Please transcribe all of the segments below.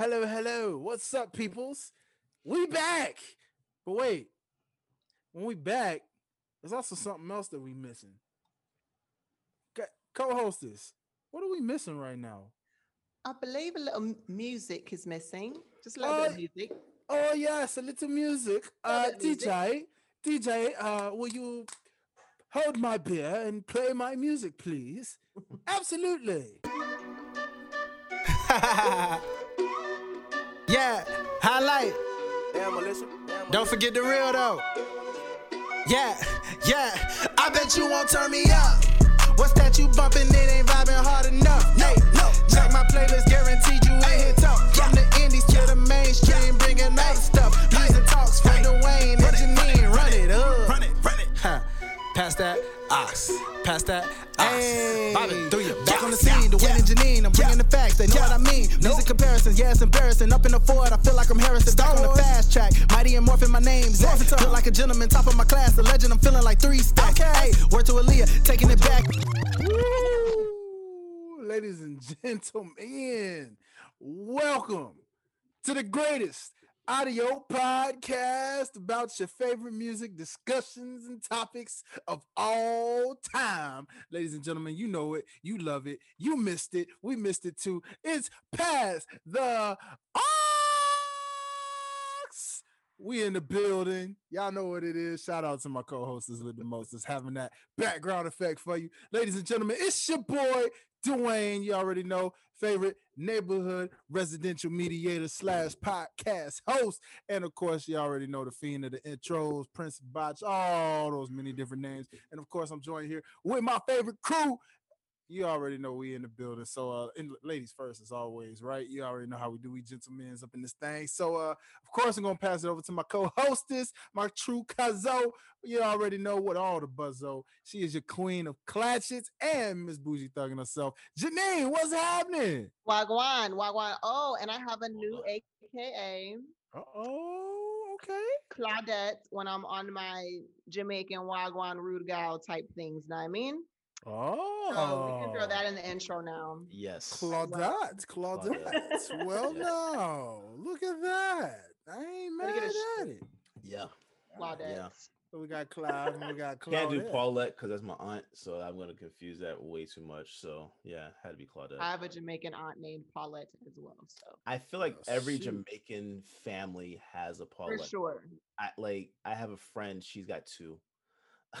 Hello, hello. What's up, peoples? We back. But wait, when we back, there's also something else that we missing. Co- Co-hostess, what are we missing right now? I believe a little music is missing. Just a little bit Uh, of music. Oh yes, a little music. Uh, Little music. DJ, DJ, uh, will you hold my beer and play my music, please? Absolutely. yeah, highlight. Damn, Melissa. Damn, Don't forget the real though. Yeah, yeah. I bet you won't turn me up. What's that you bumping? It ain't vibing hard enough. Hey, no. Check my playlist, guaranteed you ain't hit top. From the indies to the mainstream, bringing all the stuff. Music talks for Dwayne and Janine. Run it up. Run it, run it. Huh. Pass that aux. Pass that aux. Hey. Bobby, through you. Back on the scene, Dwayne and Janine. I'm bringing the facts. They know what I mean. Music comparisons, yeah, it's embarrassing. Up in the Ford, I feel like I'm Harrison. Back on the fast track. Mighty and morphing my name. Zach. Feel like a gentleman, top of my class. A legend, I'm feeling like three stacks. Hey, word to Aaliyah, taking it back. Woo! Ladies and gentlemen, welcome to the greatest audio podcast about your favorite music discussions and topics of all time. Ladies and gentlemen, you know it, you love it, you missed it, we missed it too. It's past the aux. We in the building. Y'all know what it is. Shout out to my co-hosts with the most that's having that background effect for you. Ladies and gentlemen, it's your boy Dwayne. You already know, favorite neighborhood residential mediator slash podcast host. And of course, you already know the fiend of the intros, Prince Botch, all those many different names. And of course, I'm joined here with my favorite crew. You already know we in the building. So uh and ladies first as always, right? You already know how we do. We gentlemen's up in this thing. So uh of course I'm gonna pass it over to my co-hostess, my true Kazo. You already know what all the buzzo. She is your queen of clatchets and Miss Bougie Thugging herself. Janine, what's happening? Wagwan, Wagwan. Oh, and I have a new AKA, Oh, okay. Claudette, when I'm on my Jamaican Wagwan rude gal type things. Know what I mean? Oh, So we can throw that oh. in the intro now. Yes. Claudette, Claudette. well, Yes. now look at that. I ain't Gotta mad get a at it. Yeah. Claudette. Yeah. So we got Clive and we got Claudette. Can't do Paulette because that's my aunt, so I'm gonna confuse that way too much. So yeah, had to be Claudette. I have a Jamaican aunt named Paulette as well. So I feel like Oh, every shoot. Jamaican family has a Paulette. for sure. I like I have a friend, she's got two.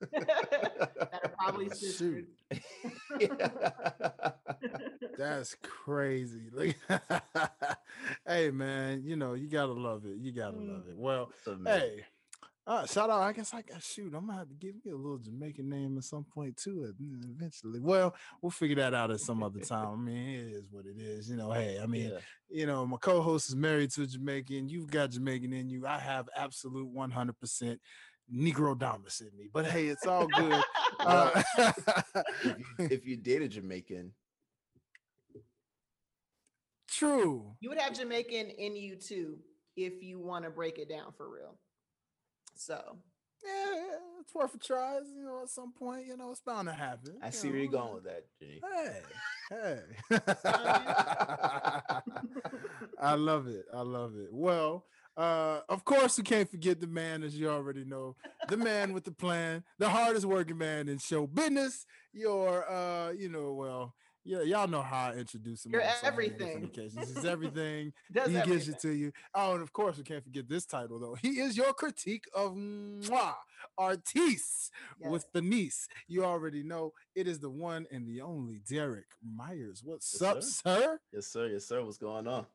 that are probably Shoot. sisters. That's crazy. Like, hey man, you know you gotta love it. You gotta Mm. love it. Well, hey, uh, shout out. I guess I got shoot. I'm gonna have to give me a little Jamaican name at some point too. uh, Eventually, well, we'll figure that out at some other time. I mean, it is what it is. You know, hey, I mean, Yeah. you know, my co-host is married to a Jamaican. You've got Jamaican in you. I have absolute 100% Negro Damas in me. But hey, it's all good. Uh, if, you, if you date a Jamaican, true. You would have Jamaican in you too if you want to break it down for real. So Yeah, yeah, it's worth a try. You know, at some point, you know, it's bound to happen. I you see where you're going with that, Jenny. Hey, hey. I love it. I love it. Well, uh, of course, we can't forget the man, as you already know, the man with the plan, the hardest working man in show business. Your, uh, you know, well, yeah, y'all know how I introduce him. You're on so many different everything. occasions. He's everything. does he gives it to you. Oh, and of course, we can't forget this title though. He is your critique of Mwah, Artiste with the niece. You already know it is the one and the only Derek Myers. What's Yes, up, sir. sir? Yes, sir. Yes, sir. What's going on?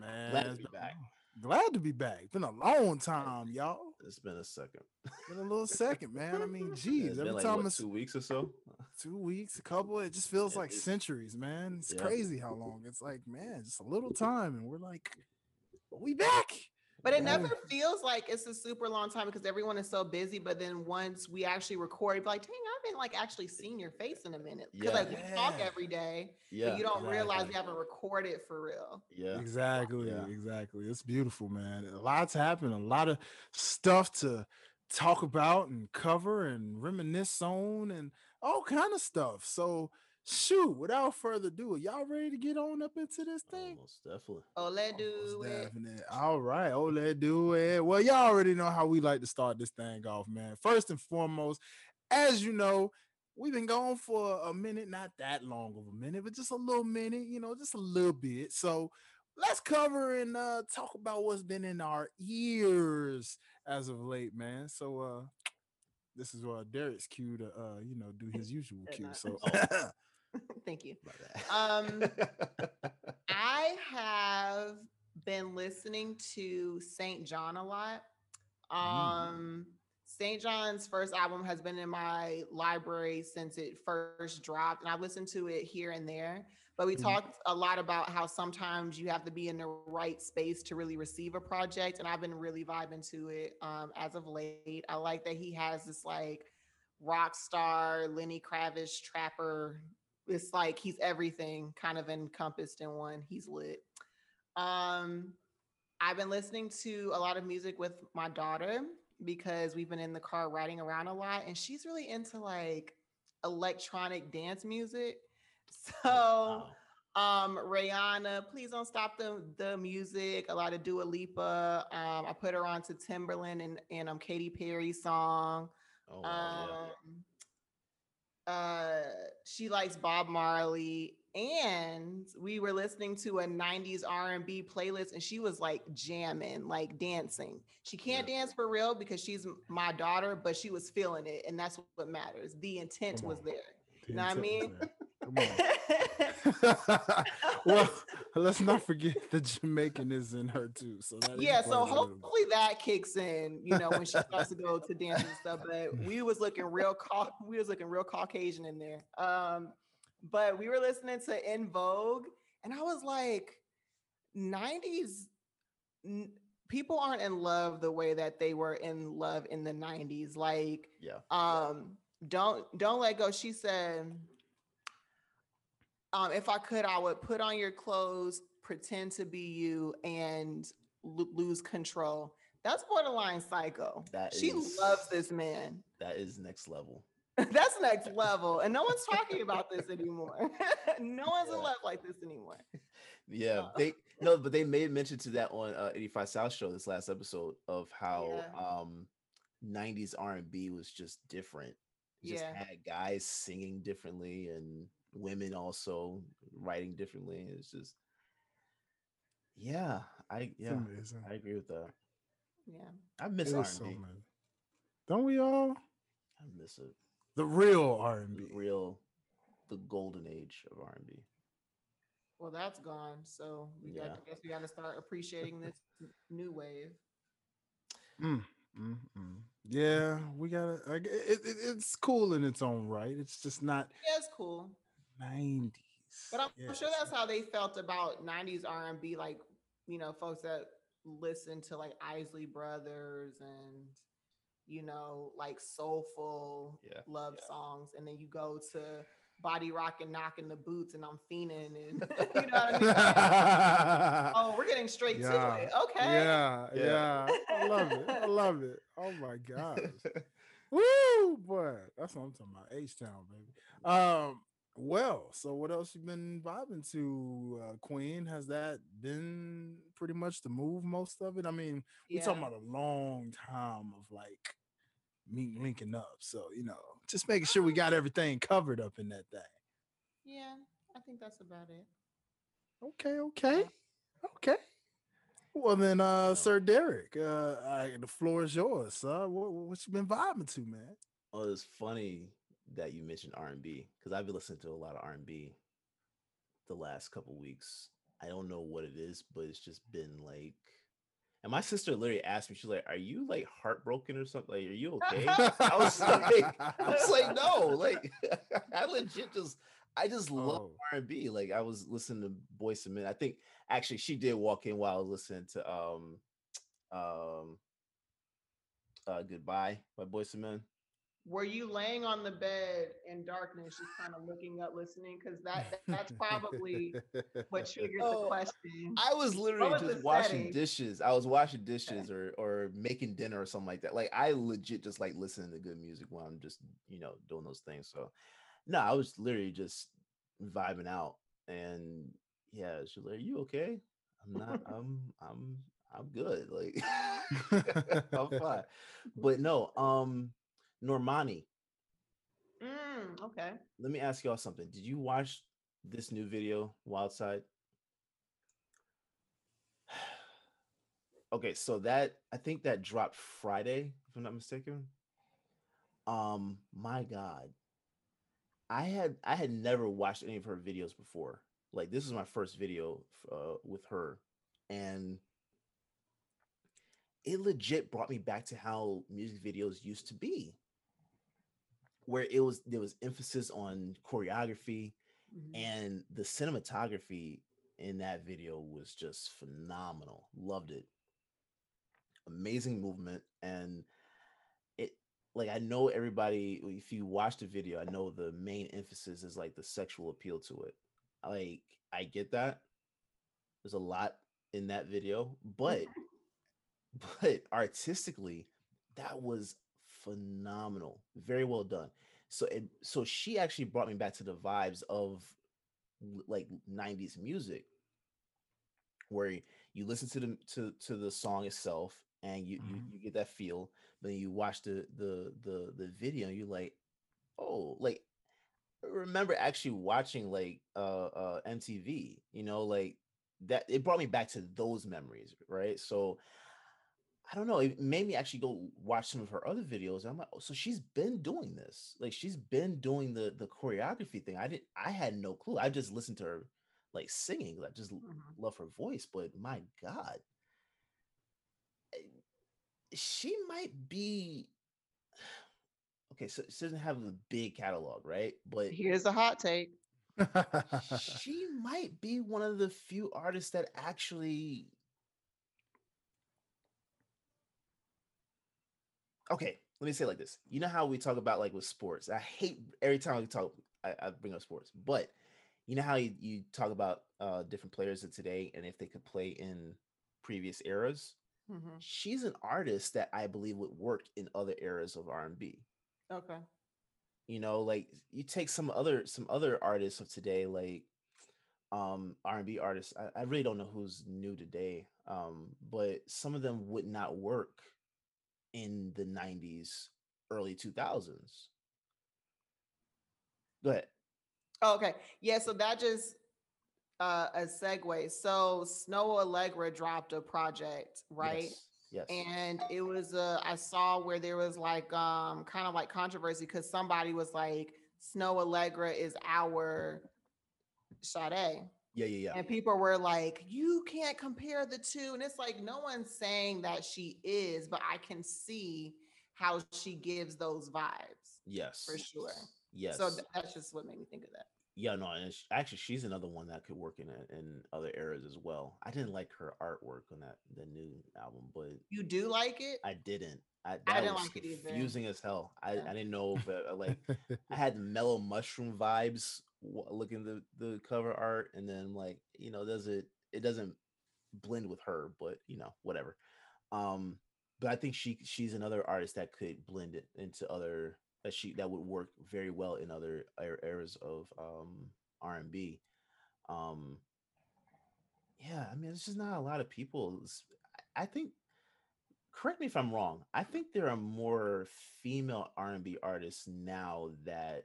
Man, Glad to be been- back. Glad to be back. Been a long time, y'all. It's been a second. Been a little second, man. I mean, geez, every like time what, it's two weeks or so. two weeks, a couple, it just feels Yeah, like centuries, man. It's Yeah. crazy how long. It's like, man, just a little time, and we're like, we back. But it Yeah. never feels like it's a super long time because everyone is so busy. But then once we actually record, like, dang, I haven't like actually seen your face in a minute. Because Yeah. like we talk every day, Yeah. but you don't realize we haven't recorded for real. Yeah. Exactly, Yeah. exactly. It's beautiful, man. A lot's happened, a lot of stuff to talk about and cover and reminisce on and all kind of stuff. So shoot, without further ado, y'all ready to get on up into this thing? Most definitely. Oh, let Most do it. definite. All right. Oh, let's do it. Well, y'all already know how we like to start this thing off, man. First and foremost, as you know, we've been going for a minute, not that long of a minute, but just a little minute, you know, just a little bit. So let's cover and uh talk about what's been in our ears as of late, man. So uh this is uh Derek's cue to uh, you know, do his usual cue. night. So Thank you. Um, I have been listening to SAINt JHN a lot. Mm. Um, SAINt JHN's first album has been in my library since it first dropped, and I've listened to it here and there. But we Mhm. talked a lot about how sometimes you have to be in the right space to really receive a project, and I've been really vibing to it um, as of late. I like that he has this like rock star, Lenny Kravitz, trapper. It's like he's everything kind of encompassed in one. He's lit. Um, I've been listening to a lot of music with my daughter because we've been in the car riding around a lot, and she's really into like electronic dance music. So Wow. um Rihanna, please don't stop the the music. A lot of Dua Lipa. Um, I put her on to Timbaland and and um Katy Perry song. Oh, wow, yeah. Uh, she likes Bob Marley, and we were listening to a '90s R&B playlist, and she was like jamming, like dancing. She can't dance for real because she's my daughter, but she was feeling it, and that's what matters. The intent was there. the know what I mean? Come on. well, let's not forget the Jamaican is in her too. So that yeah, so explains a little bit. hopefully that kicks in, you know, when she starts to go to dance and stuff. But we was looking real cau- we was looking real Caucasian in there. Um, but we were listening to En Vogue, and I was like, 90s n- people aren't in love the way that they were in love in the 90s. Like, Yeah. um, don't don't let go. She said, um, if I could, I would put on your clothes, pretend to be you, and lo- lose control. That's borderline psycho. That she is- loves this man. That is next level. That's next level, and no one's talking about this anymore. no one's in love like this anymore. Yeah, Uh, they no, but they made mention to that on uh, 85 South show this last episode of how Yeah. um 90s R&B was just different. It Just Yeah. had guys singing differently and women also writing differently. It's just yeah, I yeah. I agree with that. Yeah. I miss It R&B. so. Don't we all? I miss it. The real R and B. The real the golden age of R&B. Well, that's gone. So we got. I guess we got to start appreciating this new wave. Mm, mm, mm. Yeah, we gotta. I g- It, it, it's cool in its own right. It's just not Yeah, it's cool. Nineties. But I'm, I'm sure that's how they felt about 90s R&B, like, you know, folks that listen to like Isley Brothers and, you know, like soulful Yeah, love yeah. songs. And then you go to Body Rock and Knocking the Boots and I'm Fiending and, you know what I mean? oh, we're getting straight Yeah, to it. Okay. Yeah, Yeah. yeah. I love it. I love it. Oh my gosh. Woo, boy. That's what I'm talking about. H Town, baby. Um, well, so what else you been vibing to, uh, Queen? Has that been pretty much the move, most of it? I mean, we talking Yeah. about a long time of like me linking up. So, you know, just making sure we got everything covered up in that thing. Yeah, I think that's about it. Okay, okay, okay. Well then, uh, Yeah. Sir Derek, uh, I, the floor is yours, sir. What, what you been vibing to, man? Oh, it's funny that you mentioned R and B because I've been listening to a lot of R and B the last couple weeks. I don't know what it is, but it's just been like. And my sister literally asked me, she's like, "Are you like heartbroken or something? Like, are you okay?" I was like, I was like, no, like I legit just, I just love Oh. R and B. Like I was listening to Boyz II Men. I think actually she did walk in while I was listening to um, um, uh, "Goodbye" by Boyz II Men. Were you laying on the bed in darkness, just kind of looking up, listening? Because that that's probably what triggers the Oh, question. I was literally was just washing setting? dishes. I was washing dishes or or making dinner or something like that. Like I legit just like listening to good music while I'm just, you know, doing those things. So no, I was literally just vibing out, and yeah, she's like, "Are you okay?" I'm not. I'm. I'm. I'm good. Like I'm fine. But no, um, Normani. Mm, okay. Let me ask y'all something. Did you watch this new video, Wild Side? okay, so that I think that dropped Friday, if I'm not mistaken. Um, my God, I had I had never watched any of her videos before. Like this is my first video uh, with her, and it legit brought me back to how music videos used to be, where it was there was emphasis on choreography, Mhm. and the cinematography in that video was just phenomenal. Loved it. Amazing movement and it like I know everybody if you watch the video, I know the main emphasis is like the sexual appeal to it. Like I get that. There's a lot in that video, but but artistically that was phenomenal. Very well done. So it so she actually brought me back to the vibes of like 90s music where you listen to the to to the song itself and you you, Mhm. you get that feel but then you watch the the the the video and you're like oh like I remember actually watching like uh uh MTV you know like that it brought me back to those memories right so I don't know. It made me actually go watch some of her other videos. And I'm like, oh, so she's been doing this. Like she's been doing the the choreography thing. I didn't. I had no clue. I just listened to her like singing. I just Mhm. love her voice. But my God, eh, she might be. Okay, so she doesn't have a big catalog, right? But Here's a hot take. she might be one of the few artists that actually okay let me say it like this you know how we talk about like with sports i hate every time we talk i, I bring up sports but you know how you, you talk about uh different players of today and if they could play in previous eras Mhm. she's an artist that i believe would work in other eras of r&b Okay. you know like you take some other some other artists of today like um r&b artists I, I really don't know who's new today um but some of them would not work in the 90s early 2000s go ahead Oh, okay. Yeah, so that just uh a segue. So Snoh Aalegra dropped a project, right? yes, yes. And it was a I saw where there was like um kind of like controversy because somebody was like Snoh Aalegra is our Sade. Yeah yeah yeah And people were like, you can't compare the two. And it's like, no one's saying that she is, but I can see how she gives those vibes. yes for sure. yes So that's just what made me think of that. yeah no and sh- actually she's another one that could work in a, in other eras as well i didn't like her artwork on that the new album but You do like it? I didn't. I, I didn't was like it either. confusing as hell. I, Yeah. I didn't know, but uh, like I had mellow mushroom vibes looking the the cover art, and then like you know, does it it doesn't blend with her, but you know, whatever. Um, but I think she she's another artist that could blend it into other that she that would work very well in other er- eras of um R and B. Um, yeah, I mean, it's just not a lot of people. I think correct me if I'm wrong. I think there are more female R&B artists now that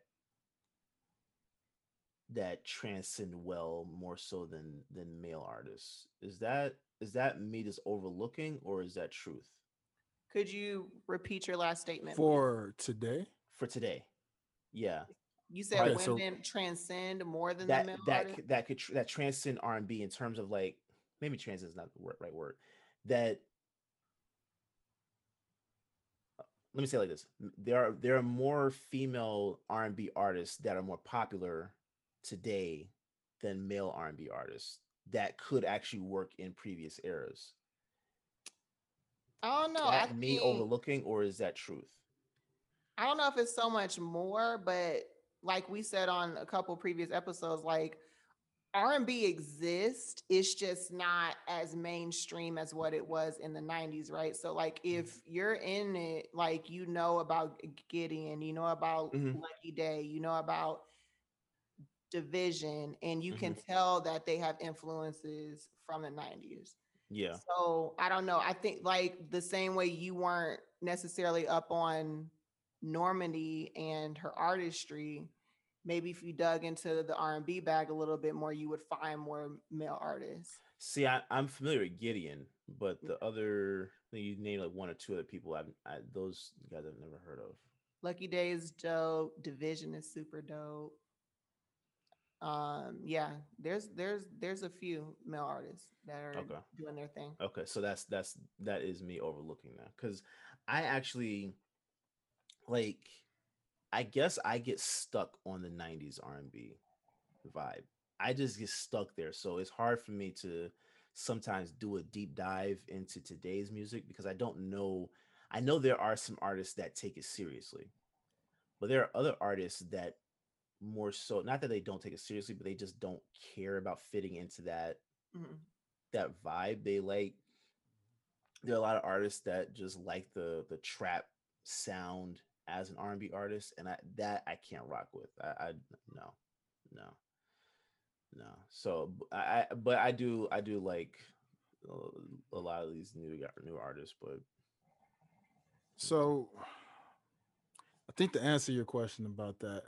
that transcend well more so than than male artists. Is that is that me just overlooking or is that truth Could you repeat your last statement? For today, for today? Yeah, you said Okay, so- women transcend more than that the male that artists? that could that transcend R&B in terms of like maybe transcend is not the right word. That let me say it like this: there are there are more female R and B artists that are more popular today than male R and B artists that could actually work in previous eras. I don't know. that I me think, overlooking, or is that truth? I don't know if it's so much more, but like we said on a couple previous episodes, like R&B exists. It's just not as mainstream as what it was in the 90s, right? So like Mm-hmm. if you're in it, like you know about Giveon, you know about Mhm. Lucky Daye, you know about dvsn, and you can mm-hmm. tell that they have influences from the 90s. Yeah. So I don't know. I think like the same way you weren't necessarily up on Normani and her artistry, maybe if you dug into the R&B bag a little bit more, you would find more male artists. See, I, I'm familiar with Giveon, but the mm-hmm. other you named like one or two other people. I've I, those guys I've never heard of. Lucky Daye's is dope. dvsn is super dope. Um, yeah, there's there's there's a few male artists that are Okay. doing their thing. Okay, so that's that's that is me overlooking that because I actually like I guess I get stuck on the 90s R&B vibe. I just get stuck there. So it's hard for me to sometimes do a deep dive into today's music because I don't know I know there are some artists that take it seriously. But there are other artists that more so not that they don't take it seriously, but they just don't care about fitting into that Mhm. that vibe. They like there are a lot of artists that just like the the trap sound as an R&B artist, and I that I can't rock with. I, I no, no, no. So I but I do I do like a, a lot of these new gu- new artists, but So I think to answer your question about that,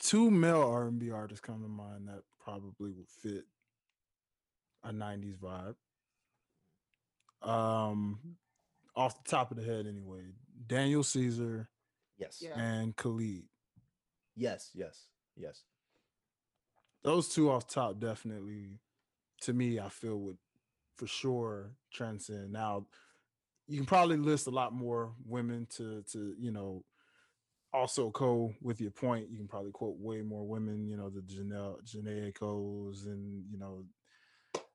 two male R and B artists come to mind that probably would fit a 90s vibe. Um off the top of the head anyway, Daniel Caesar yes, Yeah. and Khalid. yes, yes, yes. Those two off top definitely to me I feel would for sure transcend. Now you can probably list a lot more women to to you know also co with your point you can probably quote way more women you know the Janelle Jhené Aikos and you know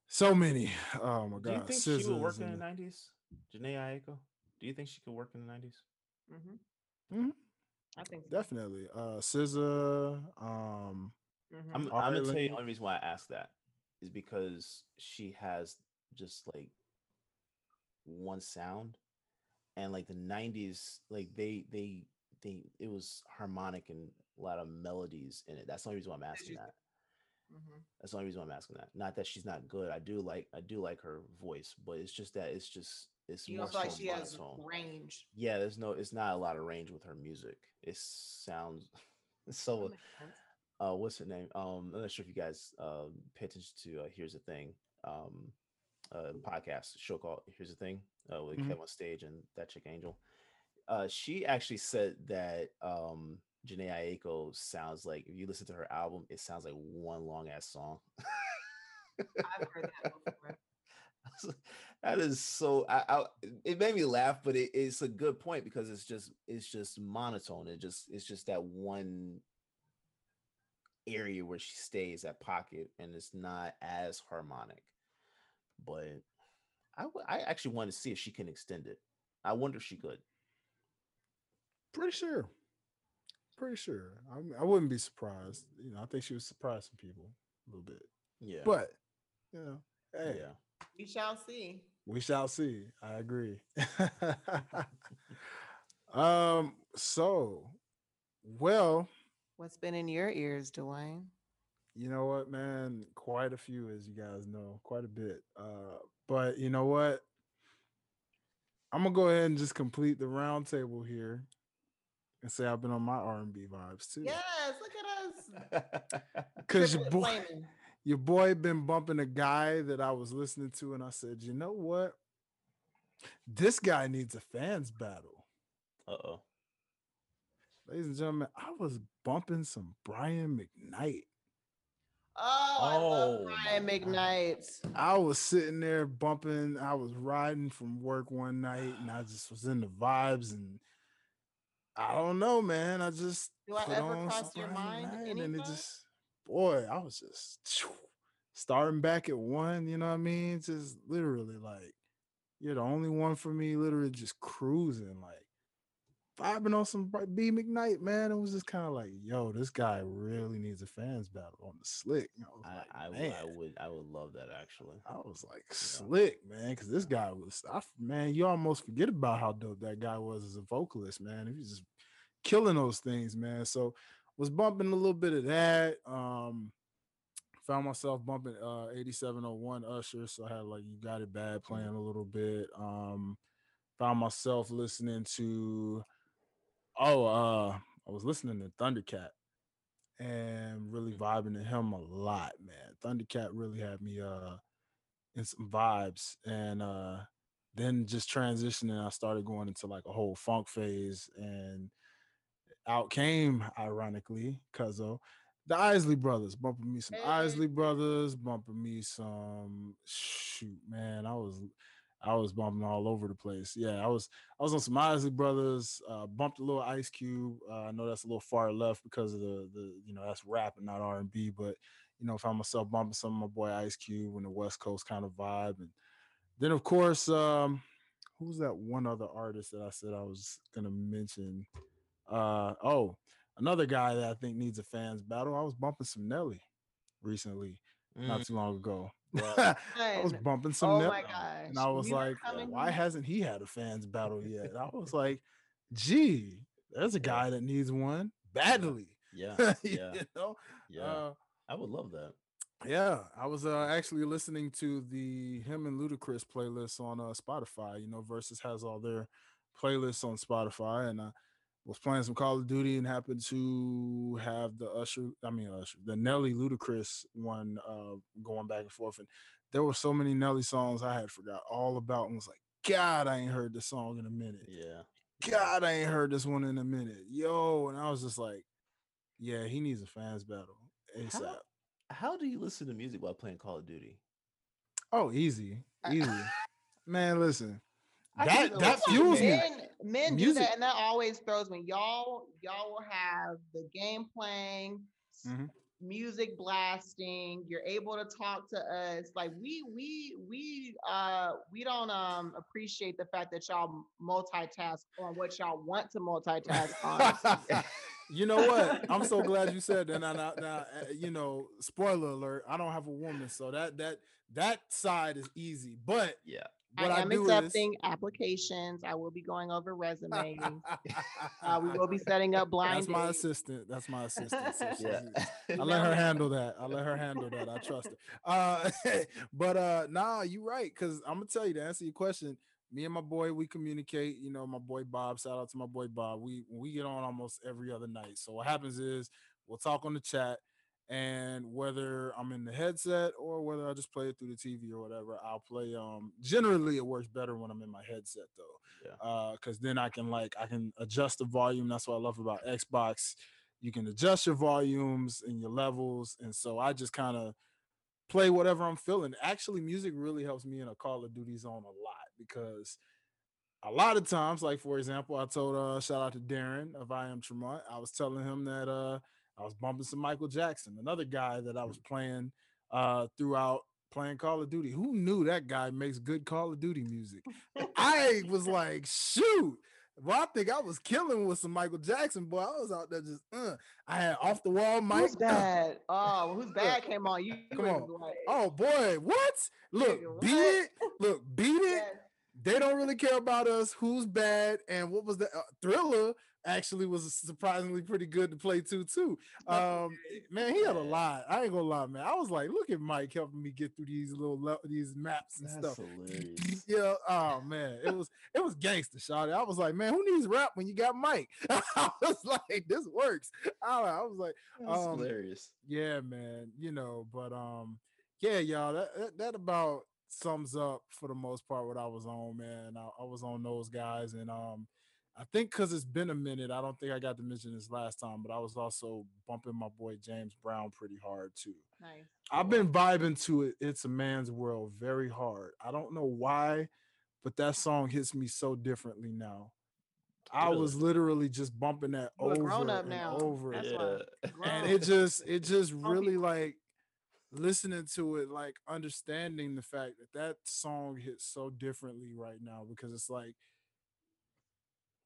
so many oh my god Do you god think she would work SZAs in the nineties? Jhené Aiko? Do you think she could work in the nineties? Mhm. Mhm. I think so. definitely uh SZA um Mhm. I'm, I'm gonna tell you Lindsay. the only reason why I ask that is because she has just like one sound, and like the '90s, like they they they it was harmonic and a lot of melodies in it. That's the only reason why I'm asking that. Mhm. That's the only reason why I'm asking that. Not that she's not good. I do like I do like her voice, but it's just that it's just it's You more don't like so she has range. Yeah, there's no it's not a lot of range with her music. It sounds so That makes sense. uh what's her name um i'm not sure if you guys um pay attention to uh here's the thing um uh podcast show called here's the thing uh with Mhm. KevOnStage and that chick angel uh she actually said that um Jhené Aiko sounds like if you listen to her album it sounds like one long ass song. I've heard that before. that is so I, I it made me laugh but it, it's a good point because it's just it's just monotone. It just it's just that one area where she stays that pocket and it's not as harmonic. But I w- I actually want to see if she can extend it. I wonder if she could pretty sure pretty sure I, I wouldn't be surprised you know I think she was surprise some people a little bit yeah but you know hey yeah We shall see. We shall see. I agree. um, so well, What's been in your ears, Dwayne? you know what, man? Quite a few, as you guys know, quite a bit. Uh, but you know what? I'm gonna go ahead and just complete the round table here and say I've been on my R&B vibes too. Yes, look at us. Cause your boy, flaming. your boy been bumping a guy that I was listening to, and I said, you know what? This guy needs a fans battle. uh-oh Ladies and gentlemen, I was bumping some Brian McKnight. Oh, I love Oh, Brian. McKnight. I was sitting there bumping. I was riding from work one night and I just was in the vibes. And I don't know, man. I just Do I ever cross your mind and it just, boy, I was just starting back at one. You know what I mean? Just literally like, you're the only one for me, literally just cruising, like vibing on some B McKnight, man. It was just kind of like, yo, this guy really needs a fans battle on the slick. I I, like, I, w- I would I would love that actually I was like slick, man, because this guy was, I, man, you almost forget about how dope that guy was as a vocalist, man. He was just killing those things, man. So was bumping a little bit of that. Um, found myself bumping uh 8701 Usher, so I had like you got it bad playing a little bit. Um, found myself listening to oh uh I was listening to Thundercat and really vibing to him a lot, man. Thundercat really had me uh in some vibes and uh then just transitioning, I started going into like a whole funk phase and out came ironically Cuzzo the Isley Brothers bumping me some Isley Brothers, bumping me some shoot, man. I was I was bumping all over the place. Yeah, I was I was on some Isley Brothers, uh, bumped a little Ice Cube. Uh, I know that's a little far left because of the the you know that's rap and not R and B, but you know found myself bumping some of my boy Ice Cube and the West Coast kind of vibe, and then of course, um, who's that one other artist that I said I was gonna mention? Uh, oh, another guy that I think needs a fans battle. I was bumping some Nelly recently, mm. not too long ago. I was bumping some oh my and I was like, why hasn't he had a fans battle yet? I was like, gee, there's a guy that needs one badly. Yeah, yeah, you know? yeah. Uh, I would love that. Yeah, I was uh, actually listening to the him and Ludacris playlist on uh, Spotify. You know, Verzuz has all their playlists on Spotify, and uh, was playing some Call of Duty and happened to have the Usher, I mean Usher, the Nelly Ludacris one uh, going back and forth. And there were so many Nelly songs I had forgot all about and was like, God, I ain't heard this song in a minute. Yeah. God, I ain't heard this one in a minute. Yo, and I was just like, yeah, he needs a fans battle ASAP. How, how do you listen to music while playing Call of Duty? Oh, easy. Easy. Man, listen that that fuels men, men do that, and that always throws me. Y'all, y'all will have the game playing, mm-hmm. music blasting. You're able to talk to us. Like we, we, we, uh, we don't um appreciate the fact that y'all multitask on what y'all want to multitask on. you know what? I'm so glad you said that. Now, now, now, eh, you know, spoiler alert. I don't have a woman, so that that that side is easy. But yeah, what I am I accepting is... applications. I will be going over resumes. uh, we will be setting up blind. That's my assistant. That's my assistant. So yeah. I let her handle that. I let her handle that. I trust her. Uh, but uh, nah, you're right. Cause I'm gonna tell you to answer your question. Me and my boy, we communicate. You know, my boy Bob. Shout out to my boy Bob. We we get on almost every other night. So what happens is we'll talk on the chat and whether I'm in the headset or whether I just play it through the TV or whatever, I'll play. Um, generally, it works better when I'm in my headset though, yeah. Uh, because then I can like I can adjust the volume. That's what I love about Xbox. You can adjust your volumes and your levels, and so I just kind of play whatever I'm feeling. Actually, music really helps me in a Call of Duty zone a lot because a lot of times, like for example, I told uh shout out to Darren of I am Tremont. I was telling him that uh I was bumping some Michael Jackson, another guy that I was playing uh, throughout playing Call of Duty. Who knew that guy makes good Call of Duty music? I was like, shoot. Well, I think I was killing with some Michael Jackson, boy. I was out there just, uh, I had off the wall Mike. Who's bad? Oh, who's bad came on. You come on. Like, oh boy, what? Look, what? beat it. Look, beat it. Yes. They don't really care about us. Who's bad? And what was the uh, thriller? Actually was surprisingly pretty good to play too too. Um, man, he had a lot. I ain't gonna lie, man. I was like, look at Mike helping me get through these little le- these maps and That's stuff. Hilarious. yeah. Oh man, it was it was gangster shot. I was like, man, who needs rap when you got Mike? I was like, this works. I, I was like, That's um, hilarious. Yeah, man. You know, but um, yeah, y'all. That, that that about sums up for the most part what I was on, man. I, I was on those guys and um I think because it's been a minute, I don't think I got to mention this last time, but I was also bumping my boy James Brown pretty hard too. Nice. I've been vibing to it. It's a man's world very hard. I don't know why, but that song hits me so differently now. I was literally just bumping that You're over grown up and now. over, yeah. and it just, it just really like listening to it, like understanding the fact that that song hits so differently right now because it's like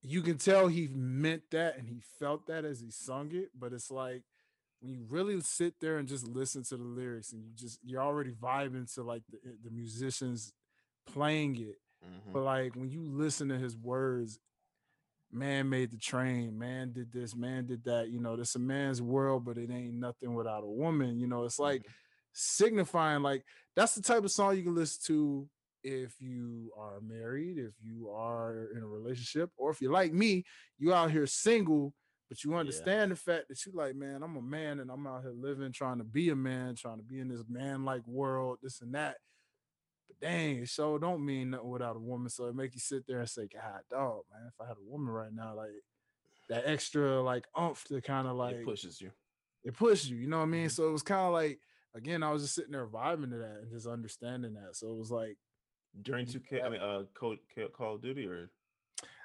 you can tell he meant that and he felt that as he sung it, but it's like when you really sit there and just listen to the lyrics and you just you're already vibing to like the, eh, the musicians playing it. Mm-hmm. But like when you listen to his words, man made the train, man did this, man did that. You know, this a man's world, but it ain't nothing without a woman. You know, it's like Mhm. signifying like that's the type of song you can listen to if you are married, if you are in a relationship, or if you're like me, you out here single, but you understand the fact that you like, man, I'm a man and I'm out here living, trying to be a man, trying to be in this man-like world, this and that. But dang, it sure don't mean nothing without a woman. So it make you sit there and say, God, dog, man, if I had a woman right now, like that extra like umph to kind of like it pushes you. it pushes you, you know what I mean? Mhm. So it was kind of like again, I was just sitting there vibing to that and just understanding that. So it was like, During Mhm. 2K, I mean, uh, Code, Ca- Call of Duty, or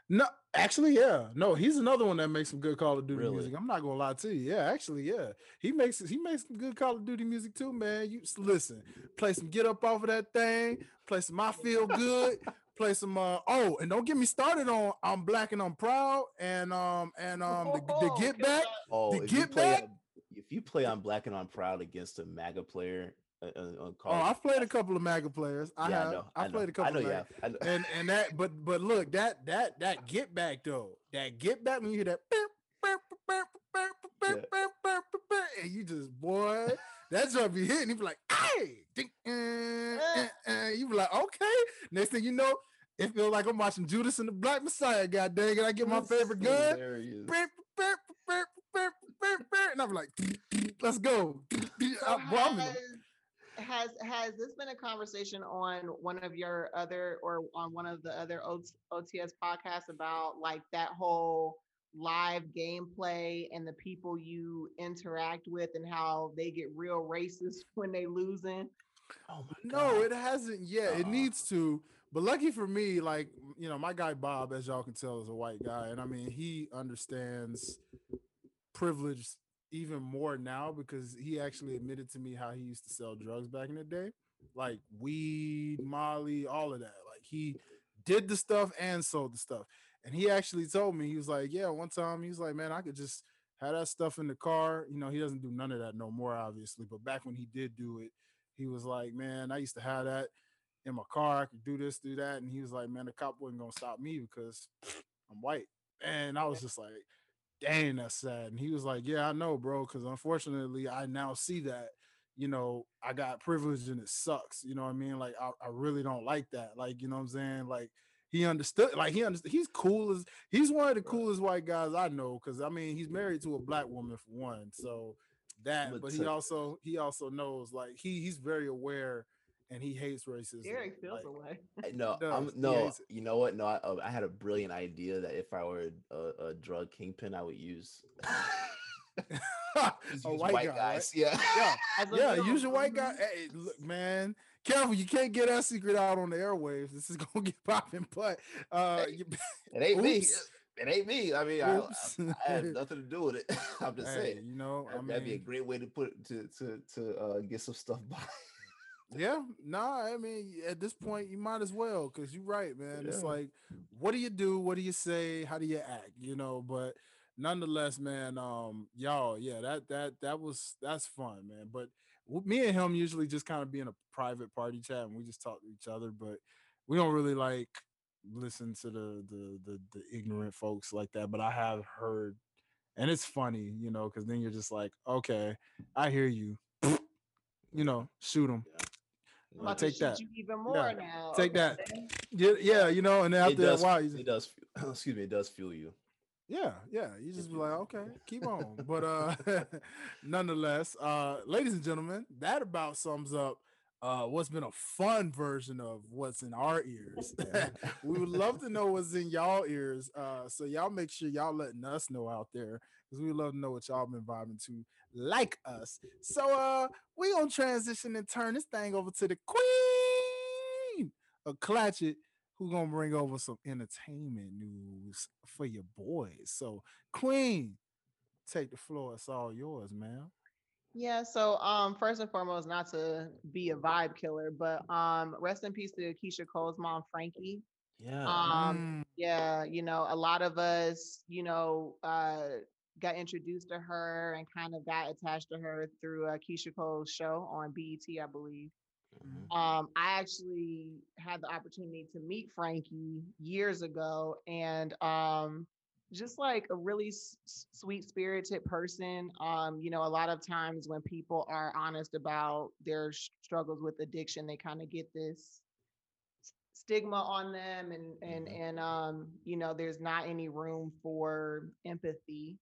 no, actually, yeah, no, he's another one that makes some good Call of Duty Really? music. I'm not gonna lie to you. Yeah, actually, yeah, he makes he makes some good Call of Duty music too, man. You s- listen, play some get up off of that thing, play some I feel good, play some uh oh, and don't get me started on I'm black and I'm proud and um and um the, the Oh, get back. oh, The if you Get play, Back? on- if you play on Black and on Proud against a MAGA player uh, oh, I've played a couple of MAGA players. I yeah, have. I, know, I, I played know, a couple. I know, of yeah, And and that, but but look, that that that get back though, that get back when you hear that, yeah. and you just boy, that's what be hitting. You be like, hey, ding, uh, uh, you be like, okay. Next thing you know, it feels like I'm watching Judas and the Black Messiah. God dang it! I get my That's favorite gun, and I'm like, "Let's go!" I, boy, I'm, has, has has this been a conversation on one of your other or on one of the other OTS podcasts about like that whole live gameplay and the people you interact with and how they get real racist when they losing? Oh my No, God. it hasn't yet. It Uh-uh. needs to. But lucky for me, like you know, my guy Bob, as y'all can tell, is a white guy, and I mean, he understands privilege even more now because he actually admitted to me how he used to sell drugs back in the day, like weed, Molly, all of that. Like he did the stuff and sold the stuff, and he actually told me he was like, yeah, one time he was like, man, I could just have that stuff in the car. You know, he doesn't do none of that no more, obviously, but back when he did do it he was like, man, I used to have that in my car. I could do this, do that. And he was like, man, the cop wasn't gonna stop me because I'm white. And I was just like, dang, that's sad. And he was like, yeah, I know, bro, because unfortunately, I now see that, you know, I got privilege and it sucks. You know what I mean? Like, I, I really don't like that. Like, you know what I'm saying? Like, he understood, like, he understood. He's cool as he's one of the coolest white guys I know. Cause I mean, he's married to a black woman for one. So that, but he also he also knows like he he's very aware and he hates racism. Derek feels like, away. I- No. I'm no. hates. You know what? No, I, uh, I had a brilliant idea that if I were a, a drug kingpin, I would use, just a use white, guy, right? Yeah. Yeah, As a yeah. Use your white guy. Mhm. Hey, look, man, careful. You can't get that secret out on the airwaves. This is gonna get popping. But uh, Hey, you, It ain't me. It ain't me. I mean, I, Oops. I, I had nothing to do with it. I'm just hey, saying. you know, I That- That'd be a great way to put to to to uh, get some stuff by. Yeah. Nah, I mean, at this point, you might as well because you're right, man. It's like, what do you do? What do you say? How do you act? You know, but nonetheless, man, um, y'all, yeah, that that that was that's fun, man. But me and him usually just kind of be in a private party chat and we just talk to each other, but we don't really like listen to the the the, the ignorant folks like that. But I have heard, and it's funny, you know, because then you're just like, okay, I hear you. You know, shoot them. I'm about take to shoot that. you even more now. Take that. Yeah, yeah, you know, and then It after a does. while, you It does. fu- Excuse me. It does fuel you. yeah, yeah, you just be like, okay, keep on. But uh nonetheless, uh, ladies and gentlemen, that about sums up uh what's been a fun version of what's in our ears. we would love to know what's in y'all ears. Uh, so y'all make sure y'all letting us know out there because we love to know what y'all been vibing to like us. So uh we gonna transition and turn this thing over to the queen of Clatchet, who gonna bring over some entertainment news for your boys. So Queen, take the floor. It's all yours, man. Yeah, so um first and foremost, not to be a vibe killer, but um rest in peace to Keyshia Cole's mom, Frankie. Yeah. Um Mm, yeah, you know, a lot of us, you know, uh got introduced to her and kind of got attached to her through a Keyshia Cole's show on BET, I believe. Mhm. Um, I actually had the opportunity to meet Frankie years ago, and um, just like a really sweet spirited person. Um, you know, a lot of times when people are honest about their struggles with addiction, they kind of get this stigma on them and and mm-hmm. and um you know there's not any room for empathy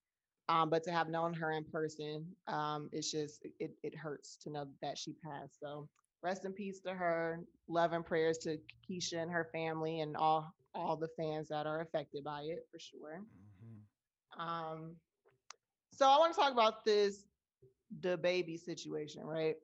um but to have known her in person um it's just it, it hurts to know that she passed so rest in peace to her love and prayers to Keyshia and her family and all all the fans that are affected by it for sure mm-hmm. um so i want to talk about this the baby situation right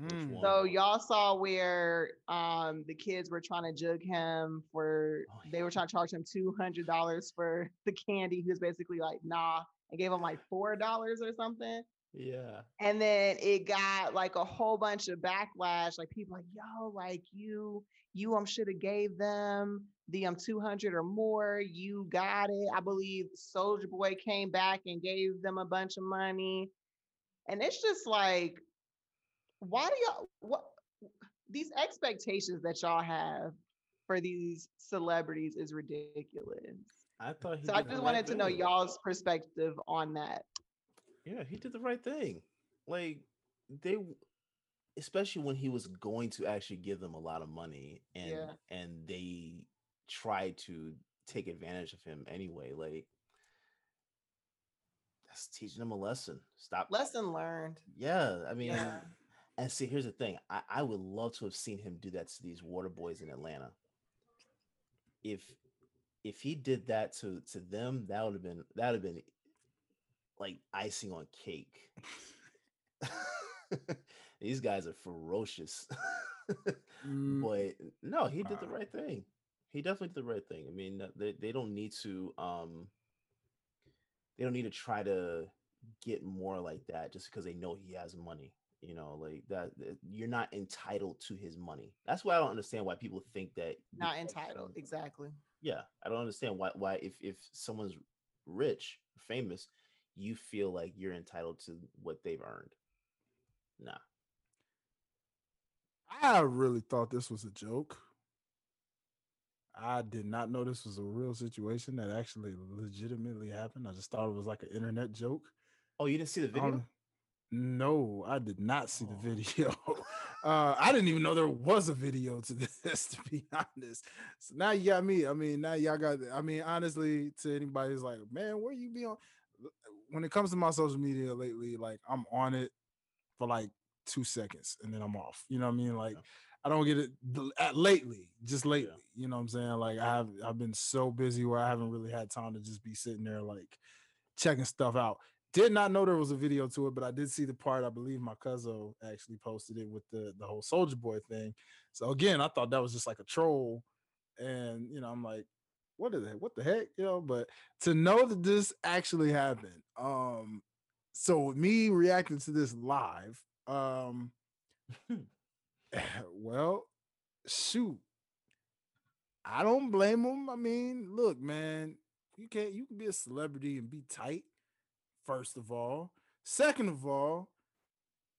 Mm. So y'all saw where um the kids were trying to jug him for oh, yeah. they were trying to charge him two hundred dollars for the candy. He was basically like, nah, and gave him like four dollars or something. Yeah. And then it got like a whole bunch of backlash. Like people like, yo, like you, you um should have gave them the um 200 or more. You got it. I believe Soulja Boy came back and gave them a bunch of money. And it's just like why do y'all what these expectations that y'all have for these celebrities is ridiculous. I thought so. I just wanted right to know y'all's perspective on that. Yeah, he did the right thing. Like they, especially when he was going to actually give them a lot of money, and yeah. and they tried to take advantage of him anyway. Like that's teaching them a lesson. Stop. Lesson learned. Yeah, I mean. Yeah and see, here's the thing: I, I would love to have seen him do that to these water boys in Atlanta. If if he did that to to them, that would have been that would have been like icing on cake. these guys are ferocious. mm. But no, he did the right thing. He definitely did the right thing. I mean, they, they don't need to um they don't need to try to get more like that just because they know he has money you know like that, you're not entitled to his money that's why i don't understand why people think that not entitled exactly yeah i don't understand why why if if someone's rich famous you feel like you're entitled to what they've earned nah i really thought this was a joke I did not know this was a real situation that actually legitimately happened. I just thought it was like an internet joke. Oh, you didn't see the video? Um, no, I did not see the oh. video. Uh, I didn't even know there was a video to this, to be honest. So now you got me. I mean, now y'all got. I mean, honestly, to anybody who's like, man, where you be on? When it comes to my social media lately, like I'm on it for like two seconds and then I'm off. You know what I mean? Like. Yeah. I don't get it lately, just lately. Yeah. You know what I'm saying? Like I have I've been so busy where I haven't really had time to just be sitting there like checking stuff out. Did not know there was a video to it, but I did see the part. I believe my cousin actually posted it with the the whole Soulja Boy thing. So again, I thought that was just like a troll, and you know, I'm like, what is that? What the heck, you know? But to know that this actually happened, um, so me reacting to this live, um, well, shoot, I don't blame him. I mean, look, man, you can't you can be a celebrity and be tight first of all. Second of all,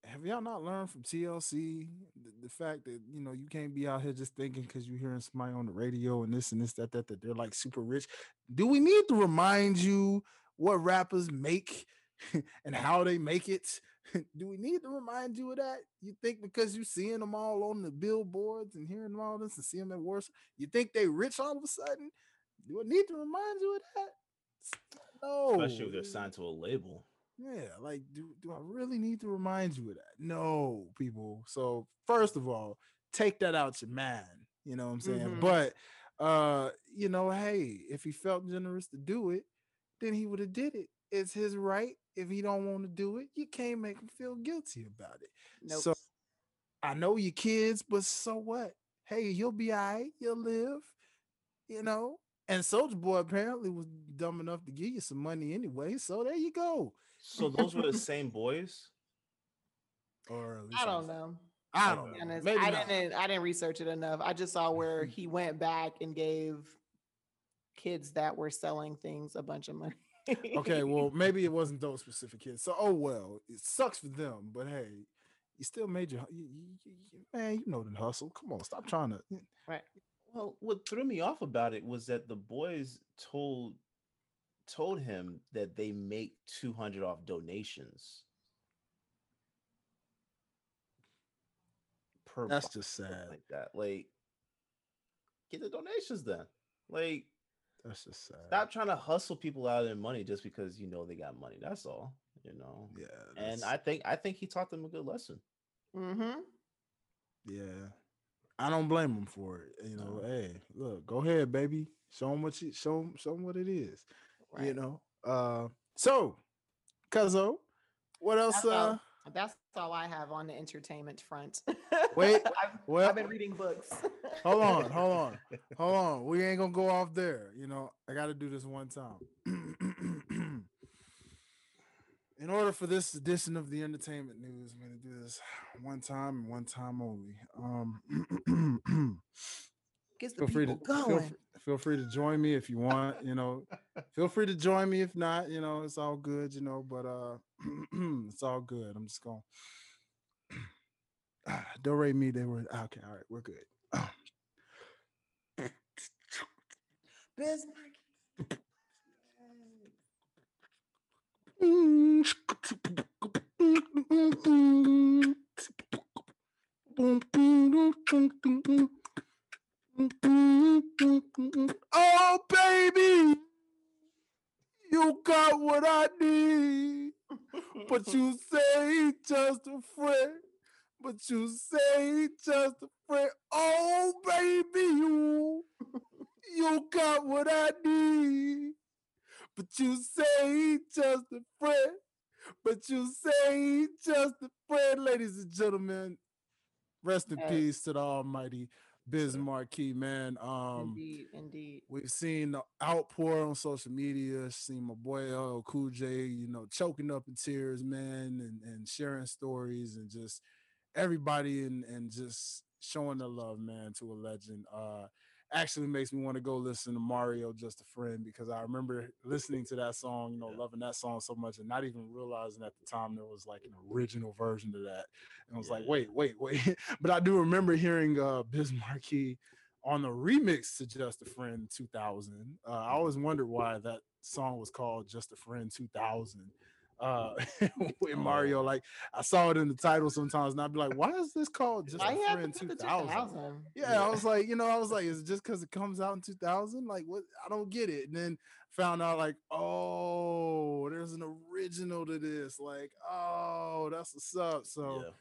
have y'all not learned from TLC the, the, fact that you know you can't be out here just thinking because you're hearing somebody on the radio and this and this that that that they're like super rich? Do we need to remind you what rappers make and how they make it? Do we need to remind you of that? You think because you're seeing them all on the billboards and hearing all this and seeing them at worse, you think they rich all of a sudden? Do I need to remind you of that? No. Especially if they're signed to a label. Yeah, like do do I really need to remind you of that? No, people. So first of all, take that out your mind. You know what I'm saying? Mm-hmm. But uh, you know, hey, if he felt generous to do it, then he would have did it. It's his right. If he don't want to do it, you can't make him feel guilty about it. Nope. So I know your kids, but so what? Hey, you'll be all right. You'll live. You know, and Soulja Boy apparently was dumb enough to give you some money anyway. So there you go. So those were the same boys? Or I don't know. I don't know. Maybe I not. didn't I didn't research it enough. I just saw where he went back and gave kids that were selling things a bunch of money. okay, well, maybe it wasn't those specific kids. So oh well, it sucks for them, but hey, you still made your you, you, you, man, you know the hustle. Come on, stop trying to right. Well, what threw me off about it was that the boys told told him that they make 200 off donations per That's box, just sad. like that like get the donations then like That's just sad. stop trying to hustle people out of their money just because you know they got money that's all you know Yeah. and i think i think he taught them a good lesson Mm-hmm. Yeah. I don't blame him for it. You know, No. hey, look, go ahead, baby. Show him what you show him, show him what it is. Right. You know. Uh so Cuzzo, what else That's uh all, that's all I have on the entertainment front. Wait, I've, well- I've been reading books. hold on, hold on, hold on. We ain't gonna go off there. You know, I gotta do this one time. In order for this edition of the entertainment news, I'm gonna do this one time and one time only. Um Gets the feel free to people feel, feel free to join me if you want you know feel free to join me if not you know it's all good you know but uh it's all good i'm just going don't rate me they were okay all right we're good Bismarck. Oh, baby, you got what I need. But you say just a friend. But you say just a friend. Oh, baby, you, you got what I need. But you say just a friend. But you say just a friend, ladies and gentlemen. Rest in peace to the almighty Biz Markie, man. Um, indeed, indeed. We've seen the outpour on social media, seen my boy LL Cool J, you know, choking up in tears, man, and, and sharing stories and just everybody and and just showing their love, man, to a legend. Uh actually makes me want to go listen to Mario Just a Friend because I remember listening to that song, you know, Yeah. loving that song so much and not even realizing at the time there was like an original version of that. And I was like, wait, wait, wait. but I do remember hearing uh Biz on the remix to Just a Friend 2000. Uh, I always wondered why that song was called Just a Friend 2000. Uh, with Mario, Oh. like I saw it in the title sometimes, and I'd be like, "Why is this called Just Why a you have to Friend 2000?" 2000? Yeah, I was like, you know, I was like, is it just because it comes out in 2000? Like, what? I don't get it. And then found out, like, oh, there's an original to this. Like, oh, that's what's up. So, yeah.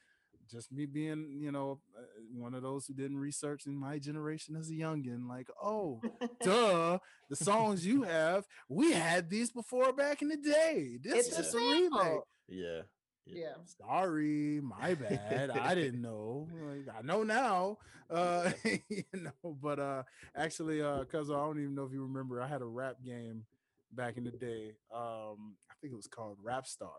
Just me being, you know, uh, one of those who didn't research in my generation as a youngin, like, oh, duh, the songs you have, we had these before back in the day. This It's is a remake. sample. yeah Yeah. Sorry, my bad. I didn't know. Like, I know now. Uh, you know, but uh, actually, uh, cause I don't even know if you remember, I had a rap game back in the day. Um, I think it was called Rap Star.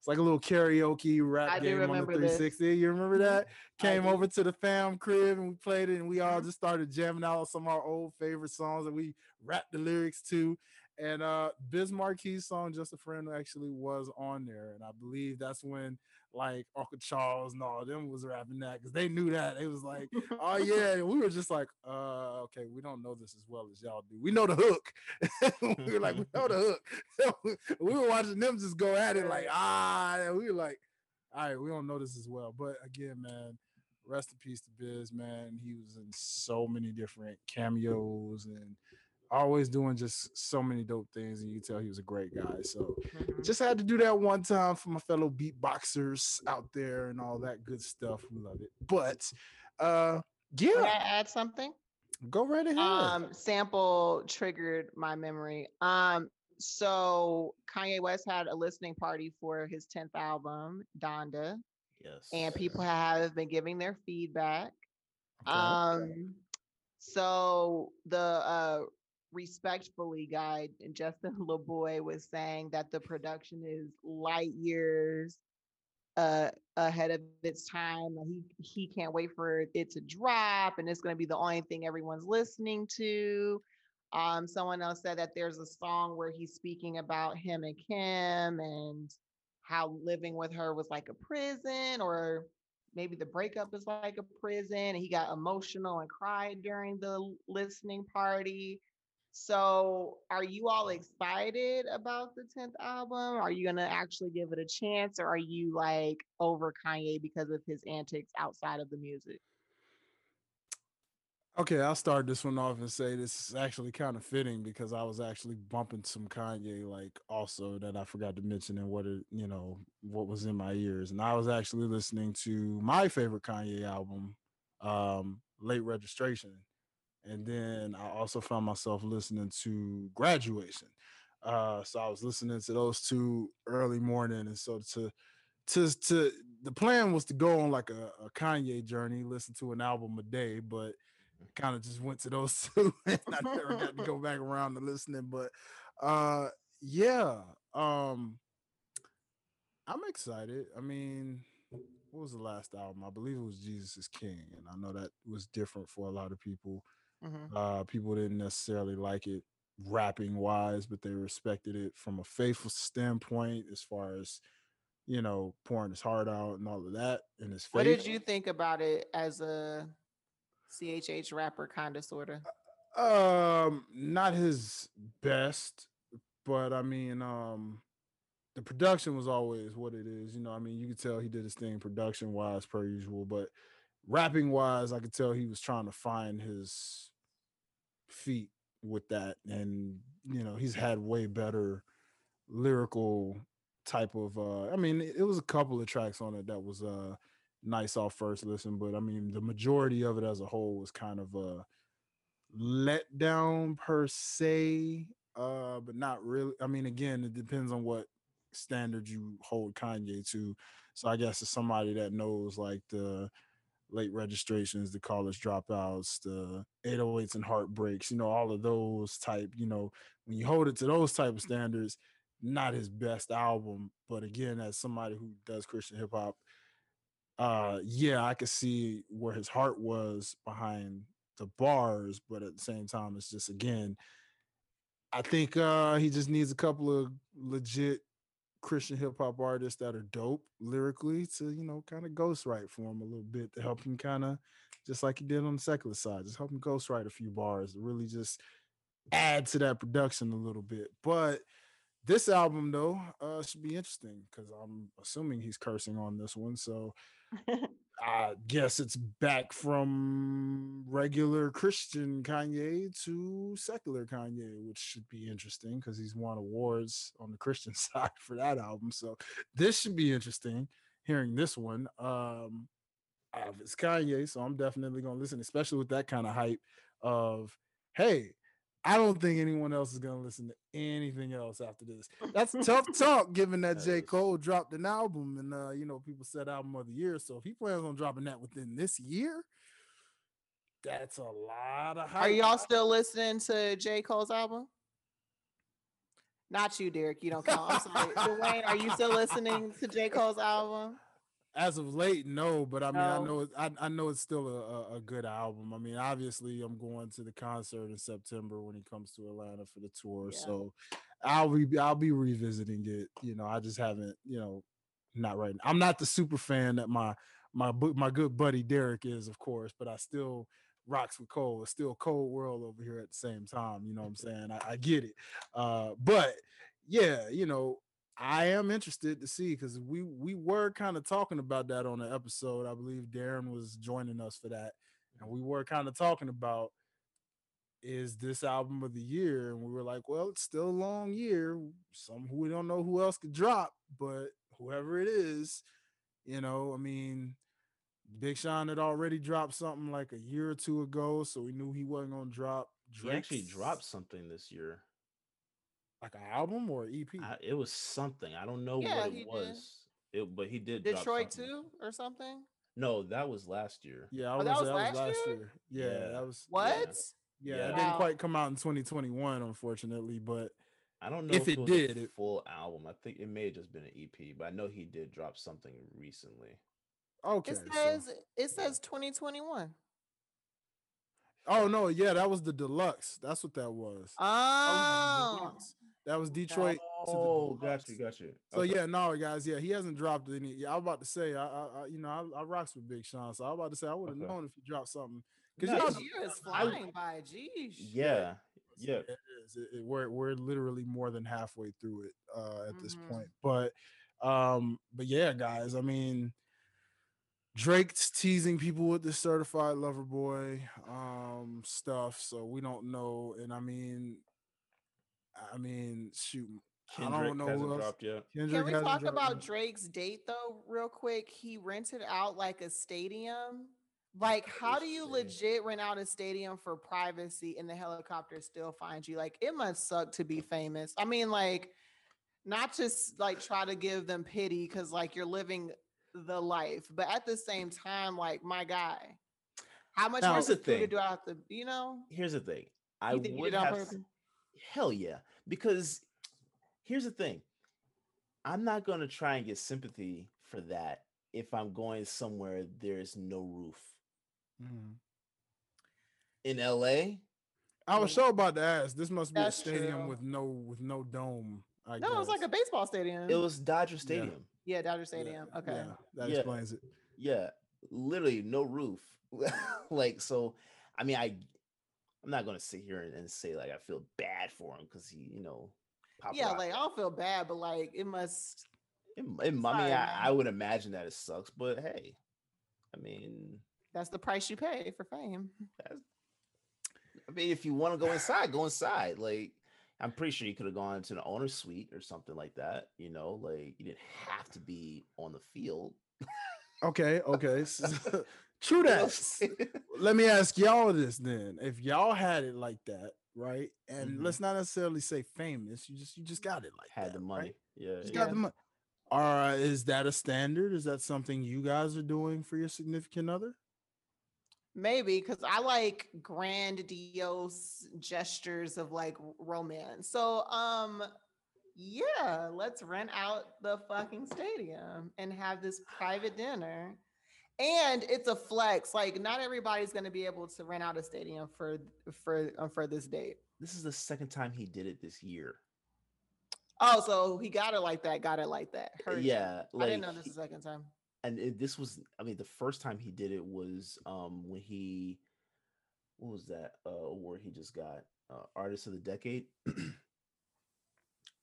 It's like a little karaoke rap I game on the remember this. 360. You remember Mhm. that? Came over to the fam crib and we played it, and we all Mhm. just started jamming out some of our old favorite songs that we rapped the lyrics to. And uh Biz Markie's song Just a Friend actually was on there. And I believe that's when like Uncle Charles and all them was rapping that because they knew that. It was like, oh yeah. And we were just like, uh, okay, we don't know this as well as y'all do. We know the hook. we were like, we know the hook. we were watching them just go at it like, ah, we were like, all right, we don't know this as well. But again, man, rest in peace to Biz, man. He was in so many different cameos and always doing just so many dope things. And you can tell he was a great guy. So Mhm. just had to do that one time for my fellow beatboxers out there and all that good stuff. We love it. But uh Can I yeah, add something? go right ahead. Um, sample triggered my memory. Um, so Kanye West had a listening party for his 10th album, Donda, yes and people have been giving their feedback. Okay. Um, so the uh respectfully guy and Justin LaBoy was saying that the production is light years uh ahead of its time. He he can't wait for it to drop, and it's going to be the only thing everyone's listening to. Um, someone else said that there's a song where he's speaking about him and Kim and how living with her was like a prison, or maybe the breakup is like a prison, and he got emotional and cried during the listening party. So, are you all excited about the 10th album? Are you going to actually give it a chance or are you like over Kanye because of his antics outside of the music? Okay, I'll start this one off and say this is actually kind of fitting because I was actually bumping some Kanye, like also that I forgot to mention and what it, you know, what was in my ears. And I was actually listening to my favorite Kanye album, um, Late Registration. And then I also found myself listening to Graduation. Uh, so I was listening to those two early morning. And so to to to the plan was to go on like a, a Kanye journey, listen to an album a day, but kind of just went to those two and I never got to go back around to listening. But uh yeah. Um I'm excited. I mean, what was the last album? I believe it was Jesus is King. And I know that was different for a lot of people. Mhm. Uh people didn't necessarily like it rapping wise, but they respected it from a faithful standpoint as far as you know, pouring his heart out and all of that and his faith. What did you think about it as a CHH rapper, kind of, sort of? Um, not his best, but I mean, um, the production was always what it is. You know, I mean, you could tell he did his thing production wise per usual, but rapping wise, I could tell he was trying to find his feet with that. And, you know, he's had way better lyrical type of uh I mean, it, was a couple of tracks on it that was uh nice off first listen, but I mean the majority of it as a whole was kind of a letdown per se. Uh, but not really. I mean, again, it depends on what standard you hold Kanye to. So I guess it's somebody that knows like the late registrations, the college dropouts, the 808s and heartbreaks, you know, all of those type, you know, when you hold it to those type of standards, not his best album. But again, as somebody who does Christian hip hop, uh yeah, I could see where his heart was behind the bars, but at the same time, it's just again, I think uh he just needs a couple of legit Christian hip hop artists that are dope lyrically to, you know, kind of ghostwrite for him a little bit to help him kind of just like he did on the secular side, just help him ghostwrite a few bars to really just add to that production a little bit. But this album though uh should be interesting because I'm assuming he's cursing on this one. So I guess it's back from regular Christian Kanye to secular Kanye, which should be interesting because he's won awards on the Christian side for that album. So this should be interesting hearing this one. Um uh, it's Kanye, so I'm definitely gonna listen, especially with that kind of hype of hey, I don't think anyone else is gonna listen to anything else after this. That's tough talk, given that That J. is. Cole dropped an album and uh, you know, people said album of the year. So if he plans on dropping that within this year, that's a lot of hype. Are y'all still listening to J. Cole's album? Not you, Derek. You don't count. I'm sorry. Dwayne, are you still listening to J. Cole's album? As of late, no, but I mean, I know it, I, I know it's still a, a, a good album. I mean, obviously, I'm going to the concert in September when he comes to Atlanta for the tour, Yeah. so I'll be I'll be revisiting it. You know, I just haven't, you know, not right. now. I'm not the super fan that my my my good buddy Derek is, of course, but I still rocks with Cole. It's still cold world over here at the same time. You know what I'm saying? I, I get it, uh, but yeah, you know, I am interested to see because we we were kind of talking about that on the episode. I believe Darren was joining us for that, and we were kind of talking about is this album of the year, and we were like, well, it's still a long year. Some we don't know who else could drop, but whoever it is, you know, I mean. Big Sean had already dropped something like a year or two ago, so we knew he wasn't gonna drop. He actually Drake's- dropped something this year. Like an album or EP. I, it was something. I don't know Yeah, what he it did. was. It, but he did. Detroit something. too, or something? No, that was last year. Yeah, I Oh, was that was say that was last last year? year. Yeah, Yeah. that was What? yeah, Yeah. it didn't quite come out in 2021, unfortunately, but I don't know If if, it it, was did, a full album. I think it may have just been an EP, but I know he did drop something recently. okay. It so- says it says 2021. oh no, yeah, that was the deluxe. That's what that was. That was Oh, deluxe. That was Detroit. to the Oh, deluxe. got you, got you. So Okay. yeah, no, guys, yeah, he hasn't dropped any. Yeah, I was about to say, I, I, I you know, I, I rocks with Big Sean, so I was about to say I would have Okay. known if he dropped something. Because Nah, y'all, this year is I- flying by. Jeez. yeah, Yeah. it is. It- it- we're we're literally more than halfway through it uh, at this Mhm. point. But um, but yeah, guys. I mean, Drake's teasing people with the certified lover boy um stuff, so we don't know. And I mean, I mean, shoot, I don't know hasn't dropped yet. Kendrick Can we talk about yet. Drake's date though, real quick? He rented out like a stadium. Like, how do you legit rent out a stadium for privacy and the helicopter still finds you? Like, it must suck to be famous. I mean, like, not just like try to give them pity because like you're living the life, but at the same time, like, my guy, how much Now- more Here's the thing. do I have to, you know? Here's the thing. I You think he would did have purpose? Hell yeah, because here's the thing. I'm not gonna try and get sympathy for that if I'm going somewhere there's no roof. Mhm. In LA, I was so about to ask. This must be That's a stadium true. with no with no dome. I No, it was like a baseball stadium. it was Dodger Stadium. yeah, Dodger Yeah, Stadium. Okay. yeah, that Yeah. explains it. Yeah, literally no roof. like so, I mean, I I'm not gonna sit here and, and say like I feel bad for him because he, you know, Yeah, like I don't feel bad, but like it must. It, it, I mean, I, I would imagine that it sucks, but hey, I mean, That's the price you pay for fame. that's, I mean, if you want to go inside, go inside. Like, I'm pretty sure you could have gone to the owner's suite or something like that. You know, like you didn't have to be on the field. Okay, okay. True You know what I'm that. Let me ask y'all this then. If y'all had it like that, right? And Mhm. let's not necessarily say famous, you just you just got it like Had that. the right? money. Yeah. Just yeah. got the money. Uh, is that a standard? Is that something you guys are doing for your significant other? Maybe because I like grandiose gestures of like romance. So, um, yeah, let's rent out the fucking stadium and have this private dinner. And it's a flex. Like, not everybody's gonna be able to rent out a stadium for for uh, for this date. This is the second time he did it this year. Oh, so he got it like that. Got it like that. Heard you. yeah, I didn't know this the second time. and it, this was i mean the first time he did it was um when he what was that uh award he just got uh artist of the decade